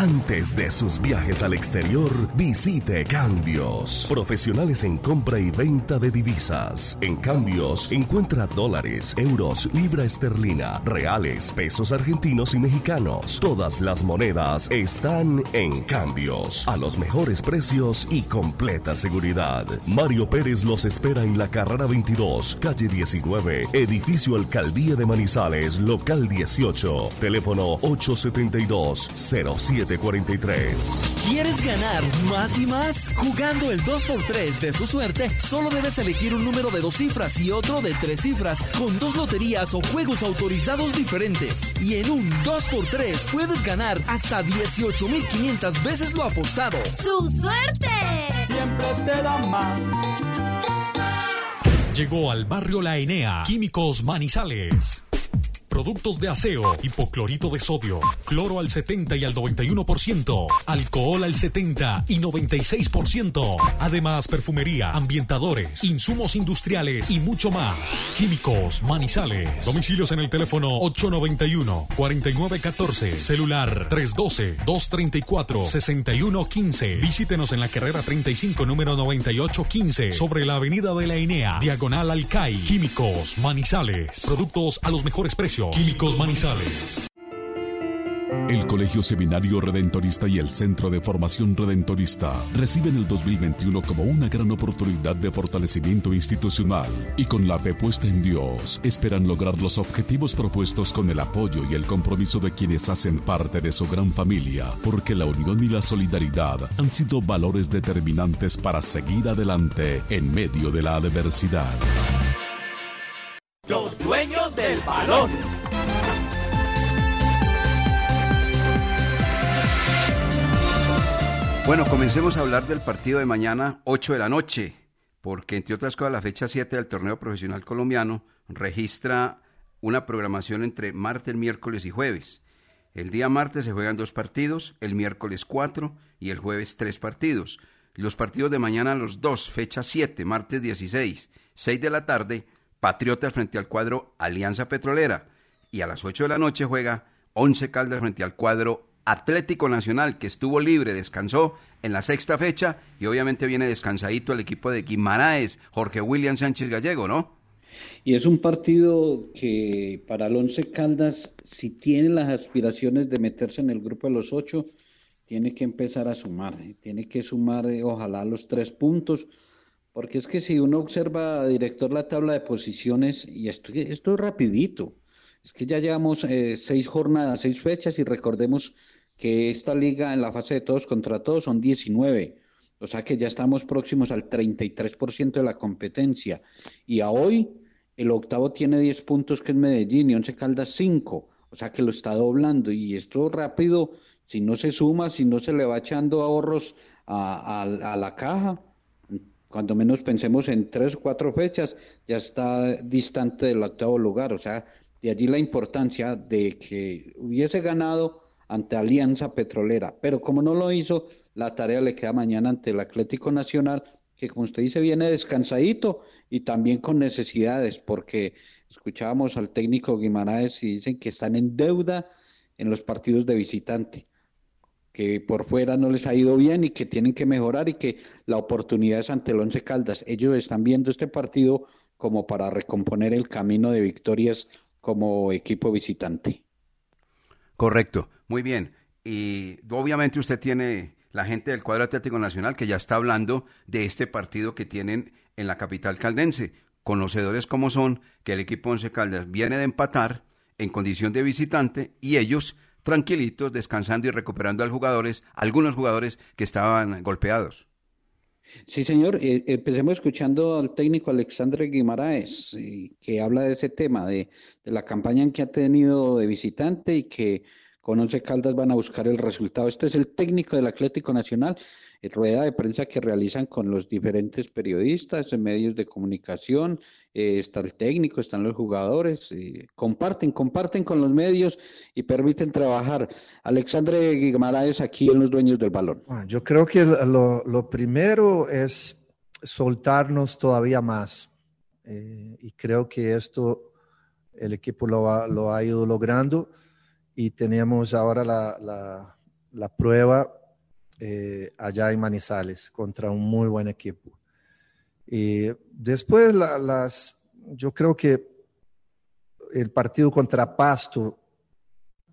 Antes de sus viajes al exterior, visite Cambios. Profesionales en compra y venta de divisas. En Cambios, encuentra dólares, euros, libra esterlina, reales, pesos argentinos y mexicanos. Todas las monedas están en Cambios. A los mejores precios y completa seguridad. Mario Pérez los espera en la carrera 22, calle 19, edificio Alcaldía de Manizales, local 18. Teléfono 872 07 3743. ¿Quieres ganar más y más? Jugando el 2x3 de su suerte, solo debes elegir un número de dos cifras y otro de tres cifras, con dos loterías o juegos autorizados diferentes. Y en un 2x3 puedes ganar hasta 18.500 veces lo apostado. ¡Su suerte! Siempre te da más. Llegó al barrio La Enea, Químicos Manizales. Productos de aseo, hipoclorito de sodio, cloro al 70 y al 91%, alcohol al 70 y 96%. Además, perfumería, ambientadores, insumos industriales y mucho más. Químicos Manizales. Domicilios en el teléfono 891-4914, celular 312-234-6115. Visítenos en la carrera 35, número 9815, sobre la avenida de la Enea, diagonal al CAI. Químicos Manizales. Productos a los mejores precios. Químicos Manizales. El Colegio Seminario Redentorista y el Centro de Formación Redentorista reciben el 2021 como una gran oportunidad de fortalecimiento institucional y con la fe puesta en Dios esperan lograr los objetivos propuestos con el apoyo y el compromiso de quienes hacen parte de su gran familia, porque la unión y la solidaridad han sido valores determinantes para seguir adelante en medio de la adversidad. Los dueños del balón. Bueno, comencemos a hablar del partido de mañana, 8 de la noche, porque entre otras cosas la fecha 7 del torneo profesional colombiano registra una programación entre martes, miércoles y jueves. El día martes se juegan dos partidos, el miércoles cuatro y el jueves tres partidos. Los partidos de mañana los dos, fecha 7, martes 16, 6 de la tarde, Patriotas frente al cuadro Alianza Petrolera. Y a las 8 de la noche juega Once Caldas frente al cuadro Atlético Nacional, que estuvo libre, descansó en la sexta fecha y obviamente viene descansadito el equipo de Guimaraes, Jorge William Sánchez Gallego, ¿no? Y es un partido que para el Once Caldas, si tiene las aspiraciones de meterse en el grupo de los ocho, tiene que empezar a sumar, tiene que sumar eh, ojalá los tres puntos, porque es que si uno observa, director, la tabla de posiciones, y esto, esto es rapidito, es que ya llevamos eh, seis jornadas, seis fechas y recordemos que esta liga en la fase de todos contra todos son 19. O sea que ya estamos próximos al 33% de la competencia. Y a hoy el octavo tiene 10 puntos que es Medellín y Once Caldas 5. O sea que lo está doblando. Y esto rápido, si no se suma, si no se le va echando ahorros a, a, a la caja, cuando menos pensemos en tres o cuatro fechas, ya está distante del octavo lugar. O sea, de allí la importancia de que hubiese ganado ante Alianza Petrolera. Pero como no lo hizo, la tarea le queda mañana ante el Atlético Nacional, que como usted dice viene descansadito y también con necesidades, porque escuchábamos al técnico Guimaraes y dicen que están en deuda en los partidos de visitante, que por fuera no les ha ido bien y que tienen que mejorar y que la oportunidad es ante el Once Caldas. Ellos están viendo este partido como para recomponer el camino de victorias como equipo visitante. Correcto, muy bien. Y obviamente usted tiene la gente del cuadro Atlético Nacional que ya está hablando de este partido que tienen en la capital caldense. Conocedores como son que el equipo Once Caldas viene de empatar en condición de visitante y ellos tranquilitos, descansando y recuperando a los jugadores, algunos jugadores que estaban golpeados. Sí, señor. Eh, empecemos escuchando al técnico Alexandre Guimaraes, eh, que habla de ese tema, de, de, la campaña que ha tenido de visitante y que con Once Caldas van a buscar el resultado. Este es el técnico del Atlético Nacional, rueda de prensa que realizan con los diferentes periodistas, medios de comunicación, eh, está el técnico, están los jugadores, eh, comparten, comparten con los medios y permiten trabajar. Alexandre Guimaraes aquí en los dueños del balón. Yo creo que lo, primero es soltarnos todavía más eh, y creo que esto el equipo lo ha ido logrando y tenemos ahora la, la, prueba eh, allá en Manizales contra un muy buen equipo. Y después la, las, yo creo que el partido contra Pasto,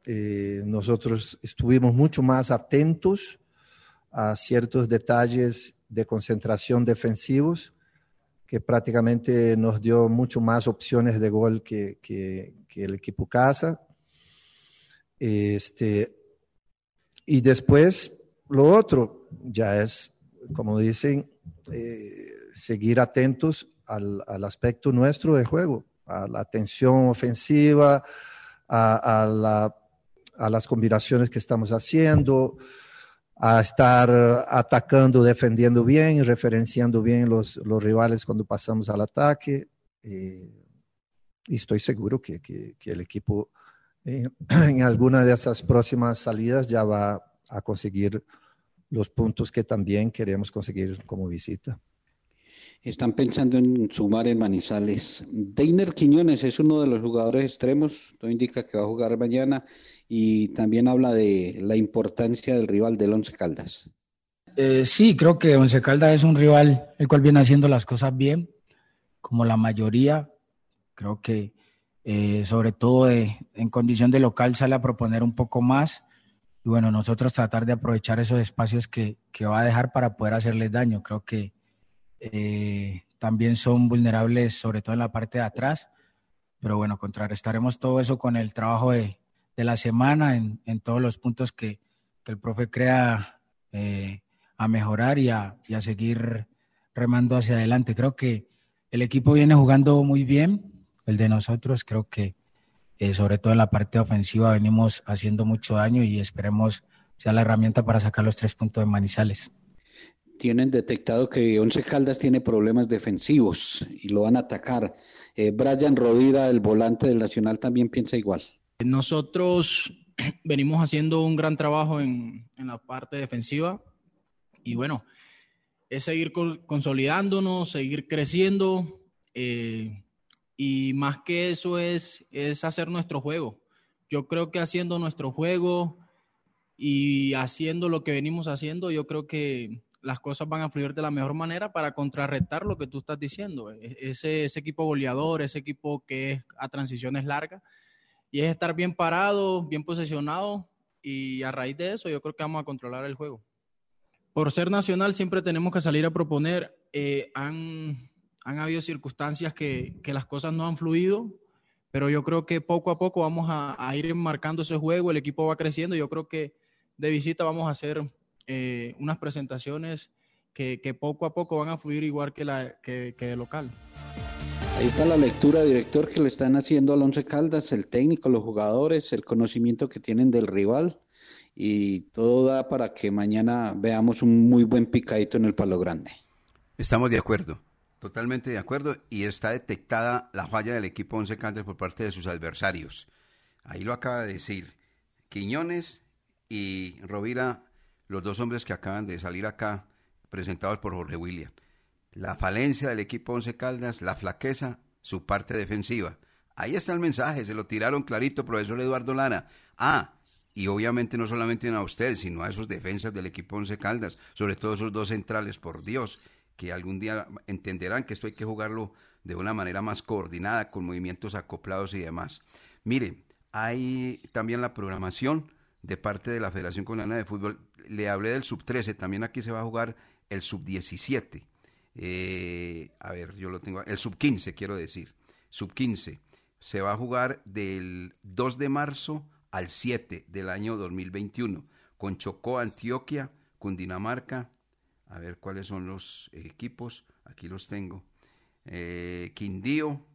eh, nosotros estuvimos mucho más atentos a ciertos detalles de concentración defensivos que prácticamente nos dio mucho más opciones de gol que, que, que el equipo casa. Este, y después lo otro ya es, como dicen, eh, seguir atentos al, al, aspecto nuestro de juego, a la atención ofensiva, a, la, a las combinaciones que estamos haciendo, a estar atacando, defendiendo bien, referenciando bien los, los rivales cuando pasamos al ataque. Eh, y estoy seguro que, que el equipo eh, en alguna de esas próximas salidas ya va a conseguir los puntos que también queremos conseguir como visita. Están pensando en sumar en Manizales. Deiner Quiñones es uno de los jugadores extremos, todo indica que va a jugar mañana y también habla de la importancia del rival del Once Caldas. Eh, sí, creo que Once Caldas es un rival el cual viene haciendo las cosas bien, como la mayoría. Creo que eh, sobre todo de, en condición de local sale a proponer un poco más y bueno, nosotros tratar de aprovechar esos espacios que, que va a dejar para poder hacerles daño. Creo que eh, también son vulnerables, sobre todo en la parte de atrás. Pero bueno, contrarrestaremos todo eso con el trabajo de, de la semana en, en, todos los puntos que, que el profe crea eh, a mejorar y a, y a, seguir remando hacia adelante. Creo que el equipo viene jugando muy bien, el de nosotros. Creo que eh, sobre todo en la parte ofensiva venimos haciendo mucho daño y esperemos sea la herramienta para sacar los tres puntos de Manizales tienen detectado que Once Caldas tiene problemas defensivos y lo van a atacar. Eh, Brian Rovira, el volante del Nacional, también piensa igual. Nosotros venimos haciendo un gran trabajo en, en la parte defensiva y bueno, es seguir consolidándonos, seguir creciendo eh, y más que eso es, es hacer nuestro juego. Yo creo que haciendo nuestro juego y haciendo lo que venimos haciendo, yo creo que las cosas van a fluir de la mejor manera para contrarrestar lo que tú estás diciendo. E-, ese, ese equipo goleador, ese equipo que es a transiciones largas, y es estar bien parado, bien posicionado, y a raíz de eso yo creo que vamos a controlar el juego. Por ser nacional siempre tenemos que salir a proponer. Eh, han, han habido circunstancias que, que, las cosas no han fluido, pero yo creo que poco a poco vamos a, a ir marcando ese juego, el equipo va creciendo, yo creo que de visita vamos a hacer eh, unas presentaciones que, que, poco a poco van a fluir igual que, la, que, que de local. Ahí está la lectura, director, que le están haciendo al Once Caldas, el técnico, los jugadores, el conocimiento que tienen del rival y todo da para que mañana veamos un muy buen picadito en el Palo Grande. Estamos de acuerdo, totalmente de acuerdo y está detectada la falla del equipo Once Caldas por parte de sus adversarios. Ahí lo acaba de decir Quiñones y Rovira los dos hombres que acaban de salir acá, presentados por Jorge William. La falencia del equipo Once Caldas, la flaqueza, su parte defensiva. Ahí está el mensaje, se lo tiraron clarito, profesor Eduardo Lara. Ah, y obviamente no solamente a usted, sino a esos defensas del equipo Once Caldas, sobre todo esos dos centrales, por Dios, que algún día entenderán que esto hay que jugarlo de una manera más coordinada, con movimientos acoplados y demás. Mire, hay también la programación de parte de la Federación Colombiana de Fútbol le hablé del sub 13, también aquí se va a jugar el sub 17. Eh, a ver, yo lo tengo, el sub 15 quiero decir, sub 15. Se va a jugar del 2 de marzo al 7 del año 2021 con Chocó, Antioquia, Cundinamarca. A ver cuáles son los equipos, aquí los tengo. Eh, Quindío,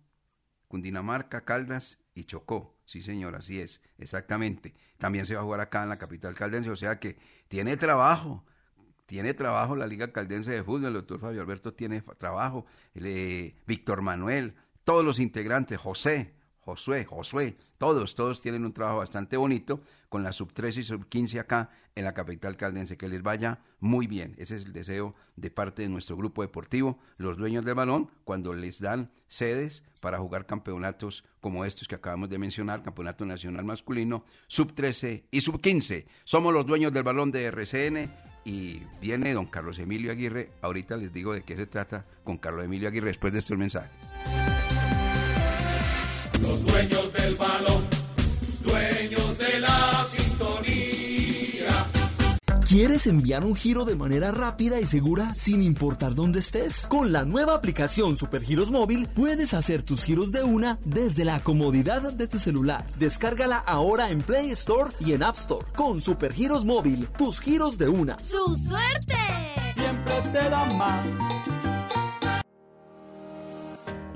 Cundinamarca, Caldas y Chocó. Sí, señor, así es, exactamente. También se va a jugar acá en la capital caldense, o sea que tiene trabajo, tiene trabajo la Liga Caldense de Fútbol, el doctor Fabio Alberto tiene trabajo, eh, Víctor Manuel, todos los integrantes, José, Josué, Josué, todos, todos tienen un trabajo bastante bonito con la sub 13 y sub 15 acá en la capital caldense. Que les vaya muy bien. Ese es el deseo de parte de nuestro grupo deportivo, los dueños del balón, cuando les dan sedes para jugar campeonatos como estos que acabamos de mencionar, Campeonato Nacional Masculino, sub 13 y sub 15. Somos los dueños del balón de RCN y viene don Carlos Emilio Aguirre. Ahorita les digo de qué se trata con Carlos Emilio Aguirre después de estos mensajes. Los dueños del balón, dueños de la sintonía. ¿Quieres enviar un giro de manera rápida y segura sin importar dónde estés? Con la nueva aplicación Supergiros Móvil puedes hacer tus giros de una desde la comodidad de tu celular. Descárgala ahora en Play Store y en App Store. Con Supergiros Móvil, tus giros de una. ¡Su suerte! Siempre te da más.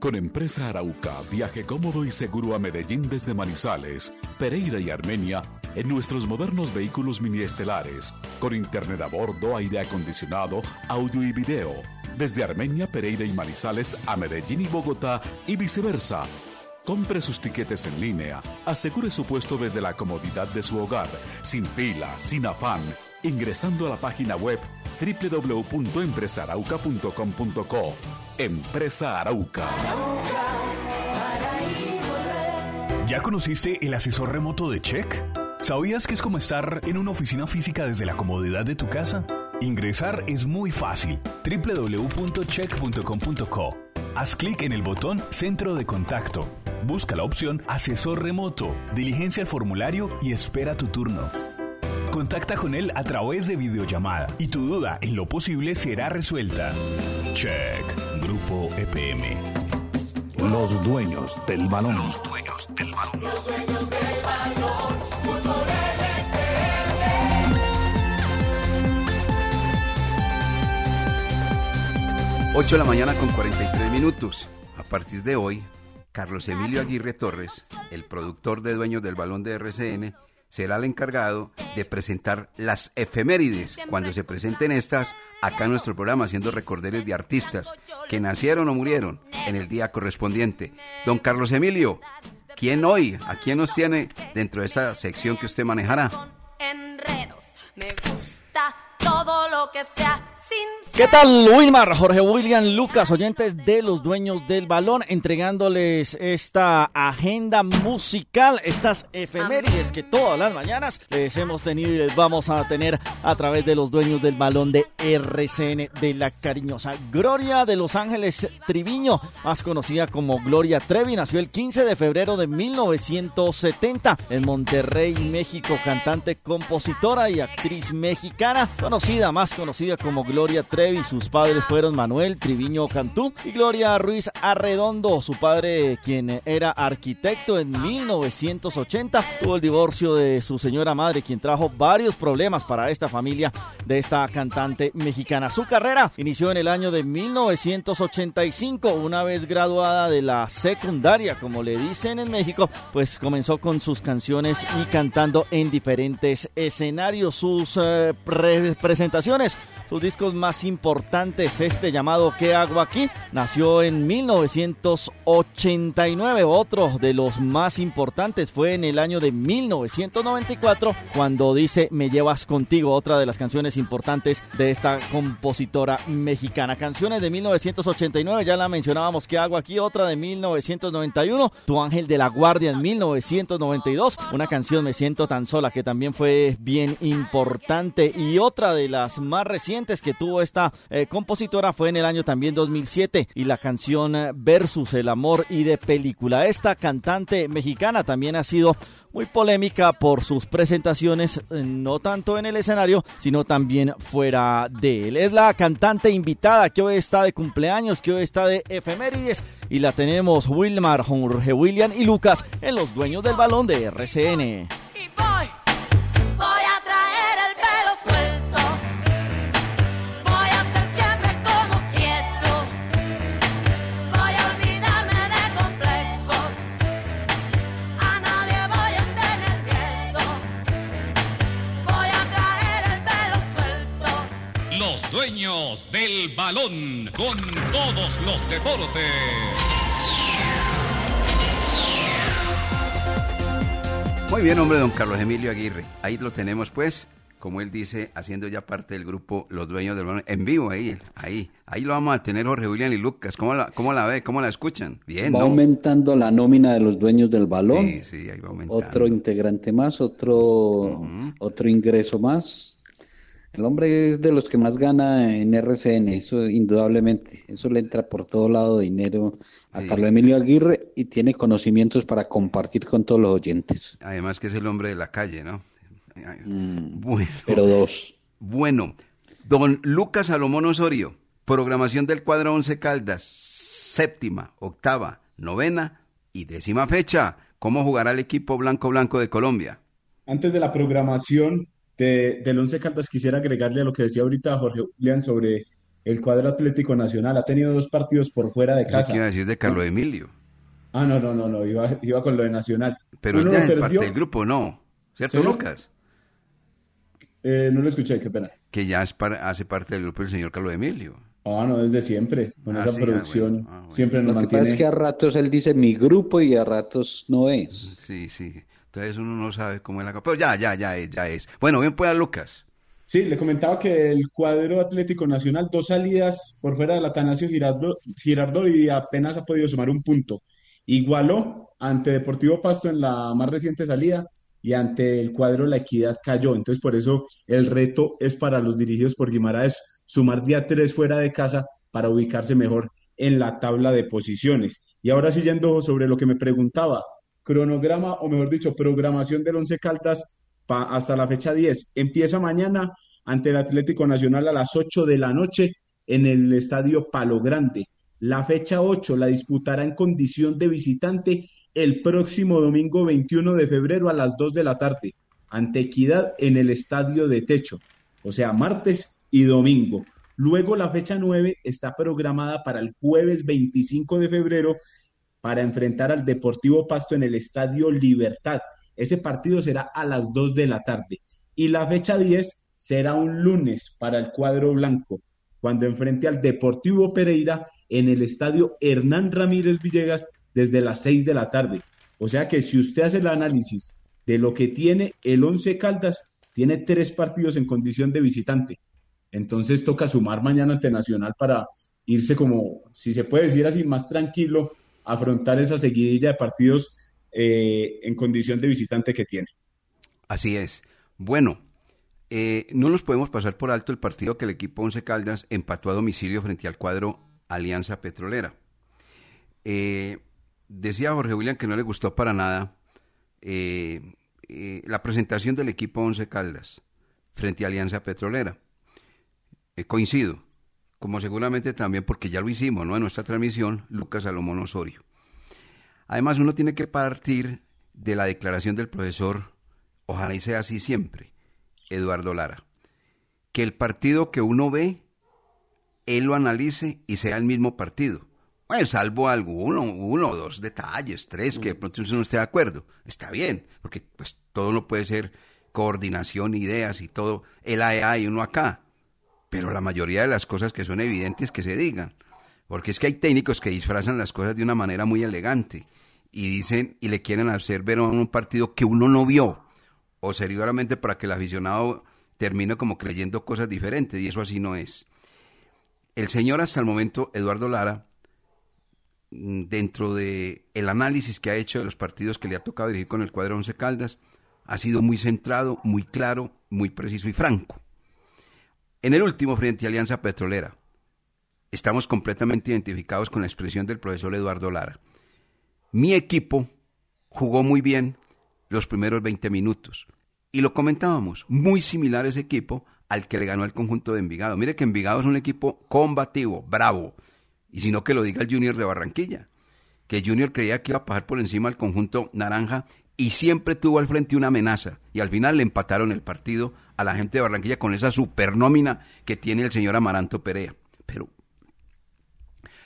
Con Empresa Arauca, viaje cómodo y seguro a Medellín desde Manizales, Pereira y Armenia en nuestros modernos vehículos mini estelares, con internet a bordo, aire acondicionado, audio y video, desde Armenia, Pereira y Manizales a Medellín y Bogotá y viceversa. Compre sus tiquetes en línea, asegure su puesto desde la comodidad de su hogar, sin fila, sin afán, ingresando a la página web www.empresarauca.com.co. Empresa Arauca. ¿Ya conociste el asesor remoto de Check? ¿Sabías que es como estar en una oficina física desde la comodidad de tu casa? Ingresar es muy fácil. www.check.com.co. Haz clic en el botón Centro de Contacto. Busca la opción Asesor Remoto, diligencia el formulario y espera tu turno. Contacta con él a través de videollamada y tu duda en lo posible será resuelta. Check, Grupo EPM. Los dueños del balón. Los dueños del balón. Los dueños del balón. 8 de la mañana con 43 minutos. A partir de hoy, Carlos Emilio Aguirre Torres, el productor de Dueños del Balón de RCN, será el encargado de presentar las efemérides cuando se presenten estas acá en nuestro programa, haciendo recorderes de artistas que nacieron o murieron en el día correspondiente. Don Carlos Emilio, ¿quién hoy? ¿A quién nos tiene dentro de esta sección que usted manejará? Enredos. Me gusta todo lo que sea ¿Qué tal, Wilmar? Jorge William Lucas, oyentes de los dueños del balón, entregándoles esta agenda musical, estas efemérides que todas las mañanas les hemos tenido y les vamos a tener a través de los dueños del balón de RCN de la cariñosa Gloria de Los Ángeles Triviño, más conocida como Gloria Trevi, nació el 15 de febrero de 1970 en Monterrey, México, cantante, compositora y actriz mexicana, conocida, más conocida como Gloria Trevi sus padres fueron Manuel Triviño Cantú y Gloria Ruiz Arredondo. Su padre, quien era arquitecto en 1980, tuvo el divorcio de su señora madre, quien trajo varios problemas para esta familia de esta cantante mexicana. Su carrera inició en el año de 1985, una vez graduada de la secundaria, como le dicen en México, pues comenzó con sus canciones y cantando en diferentes escenarios. Sus eh, pre- presentaciones, sus discos más importantes, este llamado ¿Qué hago aquí? Nació en 1989. Otro de los más importantes fue en el año de 1994, cuando dice Me llevas contigo, otra de las canciones importantes de esta compositora mexicana. Canciones de 1989, ya la mencionábamos ¿Qué hago aquí? Otra de 1991, Tu ángel de la guardia en 1992, una canción Me siento tan sola que también fue bien importante y otra de las más recientes que tuvo esta eh, compositora fue en el año también 2007 y la canción eh, Versus el amor y de película. Esta cantante mexicana también ha sido muy polémica por sus presentaciones, eh, no tanto en el escenario, sino también fuera de él. Es la cantante invitada que hoy está de cumpleaños, que hoy está de efemérides y la tenemos Wilmar, Jorge William y Lucas en los dueños del balón de RCN. Dueños del balón con todos los deportes. Muy bien, hombre, don Carlos Emilio Aguirre. Ahí lo tenemos, pues, como él dice, haciendo ya parte del grupo Los Dueños del Balón, en vivo ahí, ahí, ahí lo vamos a tener Jorge William y Lucas. ¿Cómo la, cómo la ve? ¿Cómo la escuchan? Bien, va ¿no? aumentando la nómina de los dueños del balón. Sí, sí, ahí va aumentando. Otro integrante más, otro, otro ingreso más. El hombre es de los que más gana en RCN, eso indudablemente. Eso le entra por todo lado dinero a Sí. Carlos Emilio Aguirre y tiene conocimientos para compartir con todos los oyentes. Además que es el hombre de la calle, ¿no? Mm, Bueno. Pero dos. Bueno, don Lucas Salomón Osorio, programación del cuadro 11 Caldas, séptima, octava, novena y décima fecha. ¿Cómo jugará el equipo blanco blanco de Colombia? Antes de la programación de, del Once Caldas, quisiera agregarle a lo que decía ahorita Jorge Julián sobre el cuadro Atlético Nacional. Ha tenido dos partidos por fuera de casa. quiere decir de Carlos Emilio. Ah, no, no, no, no, iba, iba con lo de Nacional. Pero Uno es lo de parte del grupo, no. ¿Cierto. Lucas? Eh, no lo escuché, qué pena. Que ya es para- hace parte del grupo del señor Carlos Emilio. Ah, no, desde siempre. Con Ah, esa sí, ah, producción bueno, ah, bueno. siempre nos Lo que pasa es que a ratos él dice mi grupo y a ratos no es. Sí, sí. Entonces uno no sabe cómo es la cosa. Pero ya, ya, ya es, ya es. Bueno, bien pueda Lucas. Sí, le comentaba que el cuadro Atlético Nacional, dos salidas por fuera del Atanasio Girardot y apenas ha podido sumar un punto. Igualó ante Deportivo Pasto en la más reciente salida y ante el cuadro La Equidad cayó. Entonces, por eso el reto es para los dirigidos por Guimaraes sumar día tres fuera de casa para ubicarse mejor en la tabla de posiciones. Y ahora sí yendo sobre lo que me preguntaba, cronograma o mejor dicho, programación del Once Caldas hasta la fecha 10. Empieza mañana ante el Atlético Nacional a las 8 de la noche en el Estadio Palo Grande. La fecha 8 la disputará en condición de visitante el próximo domingo 21 de febrero a las 2 de la tarde ante Equidad en el Estadio de Techo, o sea, martes y domingo. Luego la fecha 9 está programada para el jueves 25 de febrero para enfrentar al Deportivo Pasto en el Estadio Libertad. Ese partido será a las 2 de la tarde. Y la fecha 10 será un lunes para el cuadro blanco, cuando enfrente al Deportivo Pereira en el Estadio Hernán Ramírez Villegas desde las 6 de la tarde. O sea que si usted hace el análisis de lo que tiene el Once Caldas, tiene tres partidos en condición de visitante. Entonces toca sumar mañana ante Nacional para irse como, si se puede decir así, más tranquilo, afrontar esa seguidilla de partidos eh, en condición de visitante que tiene. Así es. Bueno, eh, no nos podemos pasar por alto el partido que el equipo Once Caldas empató a domicilio frente al cuadro Alianza Petrolera. Eh, decía Jorge William que no le gustó para nada eh, la presentación del equipo Once Caldas frente a Alianza Petrolera. Coincido, como seguramente también porque ya lo hicimos ¿no? en nuestra transmisión, Lucas Salomón Osorio. Además, uno tiene que partir de la declaración del profesor, ojalá y sea así siempre, Eduardo Lara, que el partido que uno ve, él lo analice y sea el mismo partido. Bueno, salvo alguno, uno o dos detalles, tres, que de pronto uno no esté de acuerdo. Está bien, porque pues todo no puede ser coordinación, ideas y todo, el AEA y uno acá. Pero la mayoría de las cosas que son evidentes que se digan. Porque es que hay técnicos que disfrazan las cosas de una manera muy elegante y dicen y le quieren hacer ver a un partido que uno no vio. O seguramente para que el aficionado termine como creyendo cosas diferentes y eso así no es. El señor hasta el momento, Eduardo Lara, mm, dentro de el análisis que ha hecho de los partidos que le ha tocado dirigir con el cuadro Once Caldas, ha sido muy centrado, muy claro, muy preciso y franco. En el último frente a Alianza Petrolera, estamos completamente identificados con la expresión del profesor Eduardo Lara. Mi equipo jugó muy bien los primeros 20 minutos. Y lo comentábamos, muy similar ese equipo al que le ganó al conjunto de Envigado. Mire que Envigado es un equipo combativo, bravo. Y si no que lo diga el Junior de Barranquilla. Que Junior creía que iba a pasar por encima al conjunto naranja y siempre tuvo al frente una amenaza. Y al final le empataron el partido a la gente de Barranquilla con esa supernómina que tiene el señor Amaranto Perea. Pero,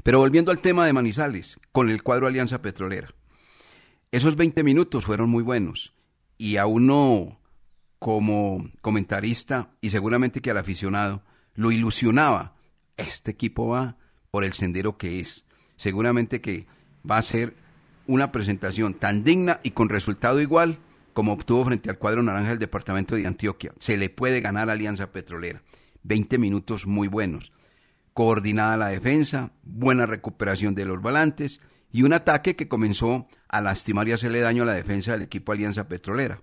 pero volviendo al tema de Manizales, con el cuadro Alianza Petrolera. Esos 20 minutos fueron muy buenos. Y a uno como comentarista y seguramente que al aficionado lo ilusionaba. Este equipo va por el sendero que es. Seguramente que va a ser una presentación tan digna y con resultado igual como obtuvo frente al cuadro naranja del departamento de Antioquia. Se le puede ganar Alianza Petrolera. 20 minutos muy buenos. Coordinada la defensa, buena recuperación de los volantes y un ataque que comenzó a lastimar y hacerle daño a la defensa del equipo Alianza Petrolera.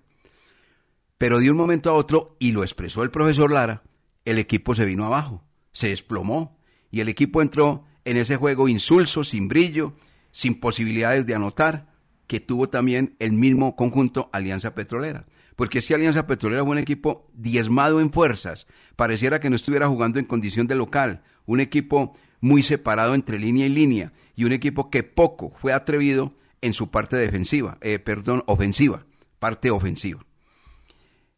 Pero de un momento a otro, y lo expresó el profesor Lara, el equipo se vino abajo, se desplomó y el equipo entró en ese juego insulso, sin brillo, sin posibilidades de anotar, que tuvo también el mismo conjunto Alianza Petrolera. Porque si Alianza Petrolera fue un equipo diezmado en fuerzas, pareciera que no estuviera jugando en condición de local, un equipo muy separado entre línea y línea y un equipo que poco fue atrevido en su parte defensiva, eh, perdón, ofensiva, parte ofensiva.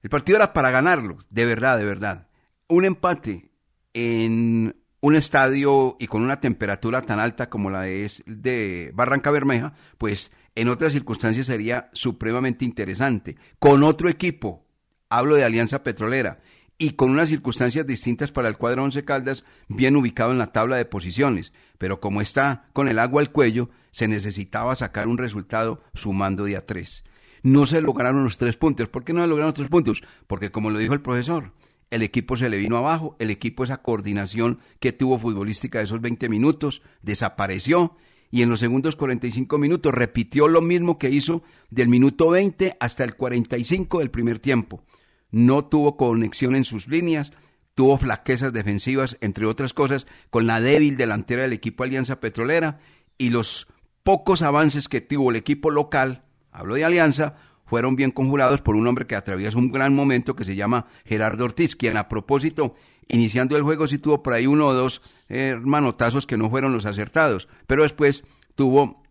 El partido era para ganarlo, de verdad, de verdad. Un empate en un estadio y con una temperatura tan alta como la de Barranca Bermeja, pues en otras circunstancias sería supremamente interesante. Con otro equipo, hablo de Alianza Petrolera, y con unas circunstancias distintas para el cuadro Once Caldas, bien ubicado en la tabla de posiciones, pero como está con el agua al cuello, se necesitaba sacar un resultado sumando de a tres. No se lograron los tres puntos. ¿Por qué no se lograron los tres puntos? Porque como lo dijo el profesor, el equipo se le vino abajo, el equipo esa coordinación que tuvo futbolística de esos 20 minutos desapareció y en los segundos 45 minutos repitió lo mismo que hizo del minuto 20 hasta el 45 del primer tiempo. No tuvo conexión en sus líneas, tuvo flaquezas defensivas, entre otras cosas, con la débil delantera del equipo Alianza Petrolera y los pocos avances que tuvo el equipo local, hablo de Alianza, fueron bien conjurados por un hombre que atraviesa un gran momento que se llama Gerardo Ortiz, quien a propósito, iniciando el juego sí tuvo por ahí uno o dos eh, manotazos que no fueron los acertados, pero después tuvo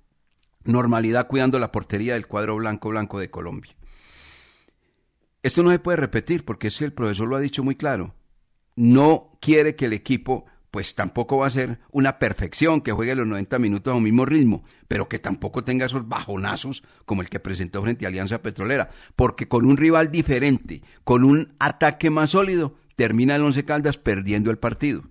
normalidad cuidando la portería del cuadro blanco blanco de Colombia. Esto no se puede repetir porque es el profesor lo ha dicho muy claro. No quiere que el equipo pues tampoco va a ser una perfección que juegue los 90 minutos a un mismo ritmo, pero que tampoco tenga esos bajonazos como el que presentó frente a Alianza Petrolera, porque con un rival diferente, con un ataque más sólido, termina el Once Caldas perdiendo el partido.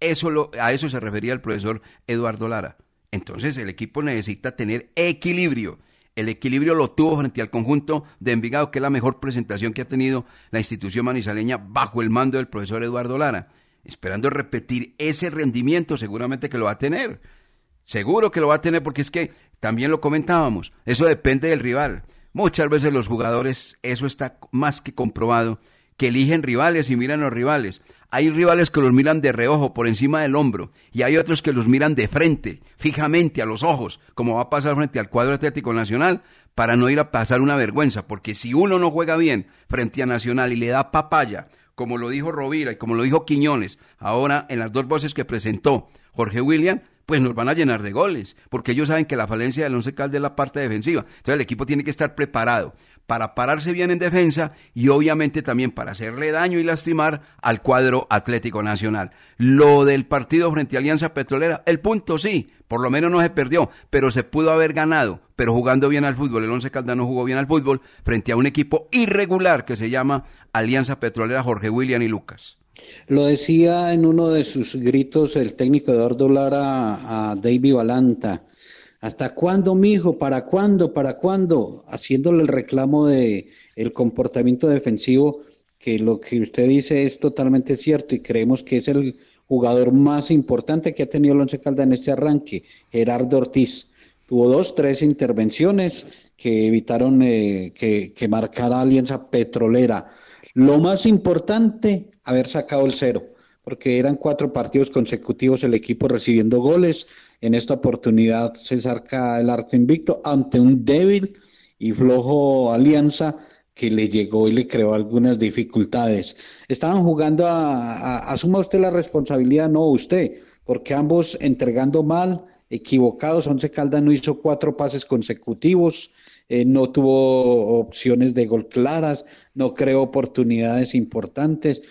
Eso lo, a eso se refería el profesor Eduardo Lara. Entonces el equipo necesita tener equilibrio. El equilibrio lo tuvo frente al conjunto de Envigado, que es la mejor presentación que ha tenido la institución manizaleña bajo el mando del profesor Eduardo Lara esperando repetir ese rendimiento, seguramente que lo va a tener. Seguro que lo va a tener porque es que también lo comentábamos, eso depende del rival. Muchas veces los jugadores, eso está más que comprobado, que eligen rivales y miran los rivales. Hay rivales que los miran de reojo, por encima del hombro, y hay otros que los miran de frente, fijamente, a los ojos, como va a pasar frente al cuadro Atlético Nacional, para no ir a pasar una vergüenza, porque si uno no juega bien frente a Nacional y le da papaya, como lo dijo Rovira y como lo dijo Quiñones, ahora en las dos voces que presentó Jorge William, pues nos van a llenar de goles, porque ellos saben que la falencia del Once Caldas es la parte defensiva. Entonces el equipo tiene que estar preparado para pararse bien en defensa y obviamente también para hacerle daño y lastimar al cuadro Atlético Nacional. Lo del partido frente a Alianza Petrolera, el punto sí, por lo menos no se perdió, pero se pudo haber ganado, pero jugando bien al fútbol. El Once Caldas no jugó bien al fútbol frente a un equipo irregular que se llama Alianza Petrolera Jorge William y Lucas. Lo decía en uno de sus gritos el técnico Eduardo Lara a David Balanta ¿Hasta cuándo, mijo? ¿Para cuándo? ¿Para cuándo? Haciéndole el reclamo de el comportamiento defensivo, que lo que usted dice es totalmente cierto y creemos que es el jugador más importante que ha tenido el Once Caldas en este arranque, Gerardo Ortiz. Tuvo dos, tres intervenciones que evitaron eh, que, que marcara Alianza Petrolera. Lo más importante, haber sacado el cero, porque eran cuatro partidos consecutivos el equipo recibiendo goles. En esta oportunidad se saca el arco invicto ante un débil y flojo Alianza que le llegó y le creó algunas dificultades. Estaban jugando a, asuma usted la responsabilidad, no usted, porque ambos entregando mal, equivocados, Once Caldas no hizo cuatro pases consecutivos, eh, no tuvo opciones de gol claras, no creó oportunidades importantes,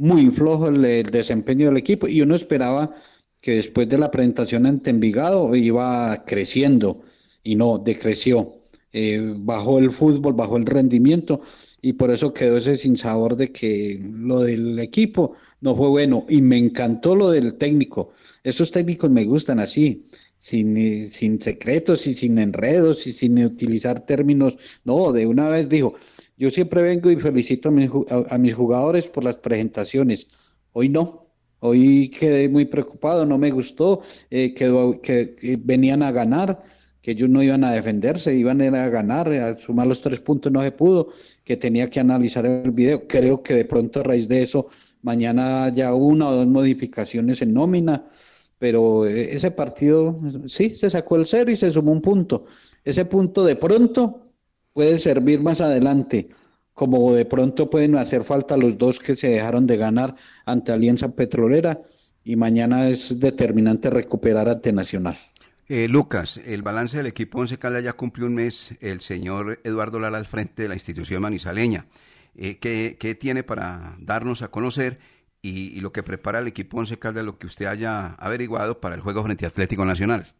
muy flojo el desempeño del equipo y uno esperaba que después de la presentación ante Envigado iba creciendo y no, decreció. Eh, bajó el fútbol, bajó el rendimiento y por eso quedó ese sinsabor de que lo del equipo no fue bueno y me encantó lo del técnico. Esos técnicos me gustan así, sin, eh, sin secretos y sin enredos y sin utilizar términos. No, de una vez dijo, Yo siempre vengo y felicito a mis, jugadores por las presentaciones. Hoy no. Hoy quedé muy preocupado, no me gustó, eh, que, venían a ganar, que ellos no iban a defenderse, iban a, a ganar, a sumar los tres puntos no se pudo, que tenía que analizar el video. Creo que de pronto a raíz de eso, mañana ya una o dos modificaciones en nómina, pero eh, ese partido sí se sacó el cero y se sumó un punto. Ese punto de pronto puede servir más adelante, como de pronto pueden hacer falta los dos que se dejaron de ganar ante Alianza Petrolera y mañana es determinante recuperar ante Nacional. Eh, Lucas, el balance del equipo Once Caldas ya cumplió un mes el señor Eduardo Lara al frente de la institución manizaleña. Eh, ¿qué, ¿qué, tiene para darnos a conocer y, y, lo que prepara el equipo Once Caldas, lo que usted haya averiguado para el juego frente a Atlético Nacional?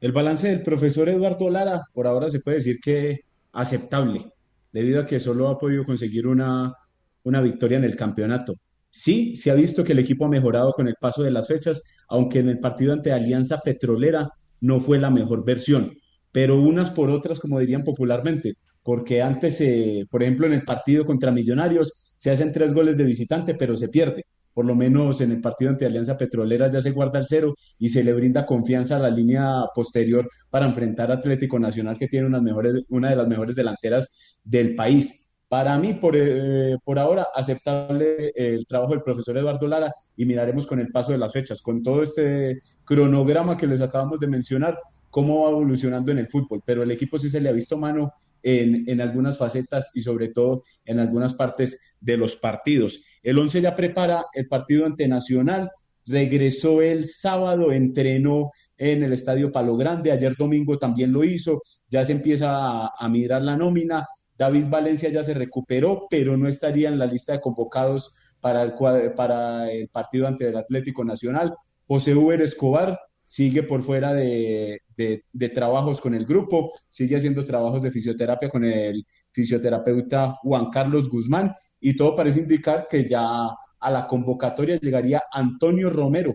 El balance del profesor Eduardo Lara, por ahora se puede decir que aceptable, debido a que solo ha podido conseguir una, una victoria en el campeonato. Sí, se ha visto que el equipo ha mejorado con el paso de las fechas, aunque en el partido ante Alianza Petrolera no fue la mejor versión, pero unas por otras, como dirían popularmente, porque antes, eh, por ejemplo, en el partido contra Millonarios se hacen tres goles de visitante, pero se pierde por lo menos en el partido ante Alianza Petrolera ya se guarda el cero y se le brinda confianza a la línea posterior para enfrentar a Atlético Nacional que tiene unas mejores, una de las mejores delanteras del país. Para mí, por, eh, por ahora, aceptable el trabajo del profesor Eduardo Lara y miraremos con el paso de las fechas, con todo este cronograma que les acabamos de mencionar, cómo va evolucionando en el fútbol. Pero el equipo sí se le ha visto mano en, algunas facetas y sobre todo en algunas partes de los partidos. El 11 ya prepara el partido ante Nacional, regresó el sábado, entrenó en el Estadio Palo Grande, ayer domingo también lo hizo, ya se empieza a, a mirar la nómina, David Valencia ya se recuperó, pero no estaría en la lista de convocados para el, para el partido ante el Atlético Nacional. José Uber Escobar sigue por fuera de, de, trabajos con el grupo, sigue haciendo trabajos de fisioterapia con el fisioterapeuta Juan Carlos Guzmán y todo parece indicar que ya a la convocatoria llegaría Antonio Romero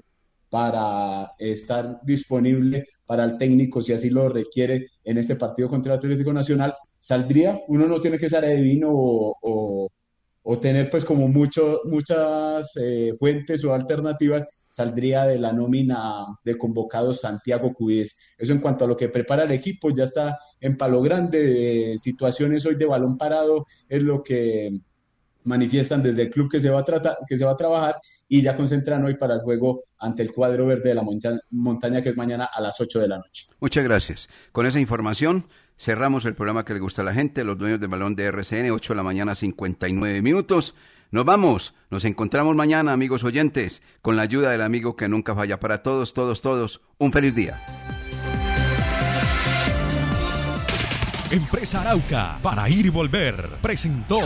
para estar disponible para el técnico si así lo requiere en este partido contra el Atlético Nacional. Saldría, uno no tiene que ser adivino o, o, o tener pues como mucho, muchas eh, fuentes o alternativas saldría de la nómina de convocados Santiago Cuides. Eso en cuanto a lo que prepara el equipo, ya está en palo grande, situaciones hoy de balón parado, es lo que manifiestan desde el club que se va a que se va a trabajar y ya concentran hoy para el juego ante el cuadro verde de la montaña, montaña que es mañana a las 8 de la noche. Muchas gracias. Con esa información cerramos el programa que le gusta a la gente, los dueños del balón de RCN, 8 de la mañana 59 minutos. Nos vamos, nos encontramos mañana, amigos oyentes, con la ayuda del amigo que nunca falla. Para todos, todos, todos, un feliz día. Empresa Arauca, para ir y volver, presentó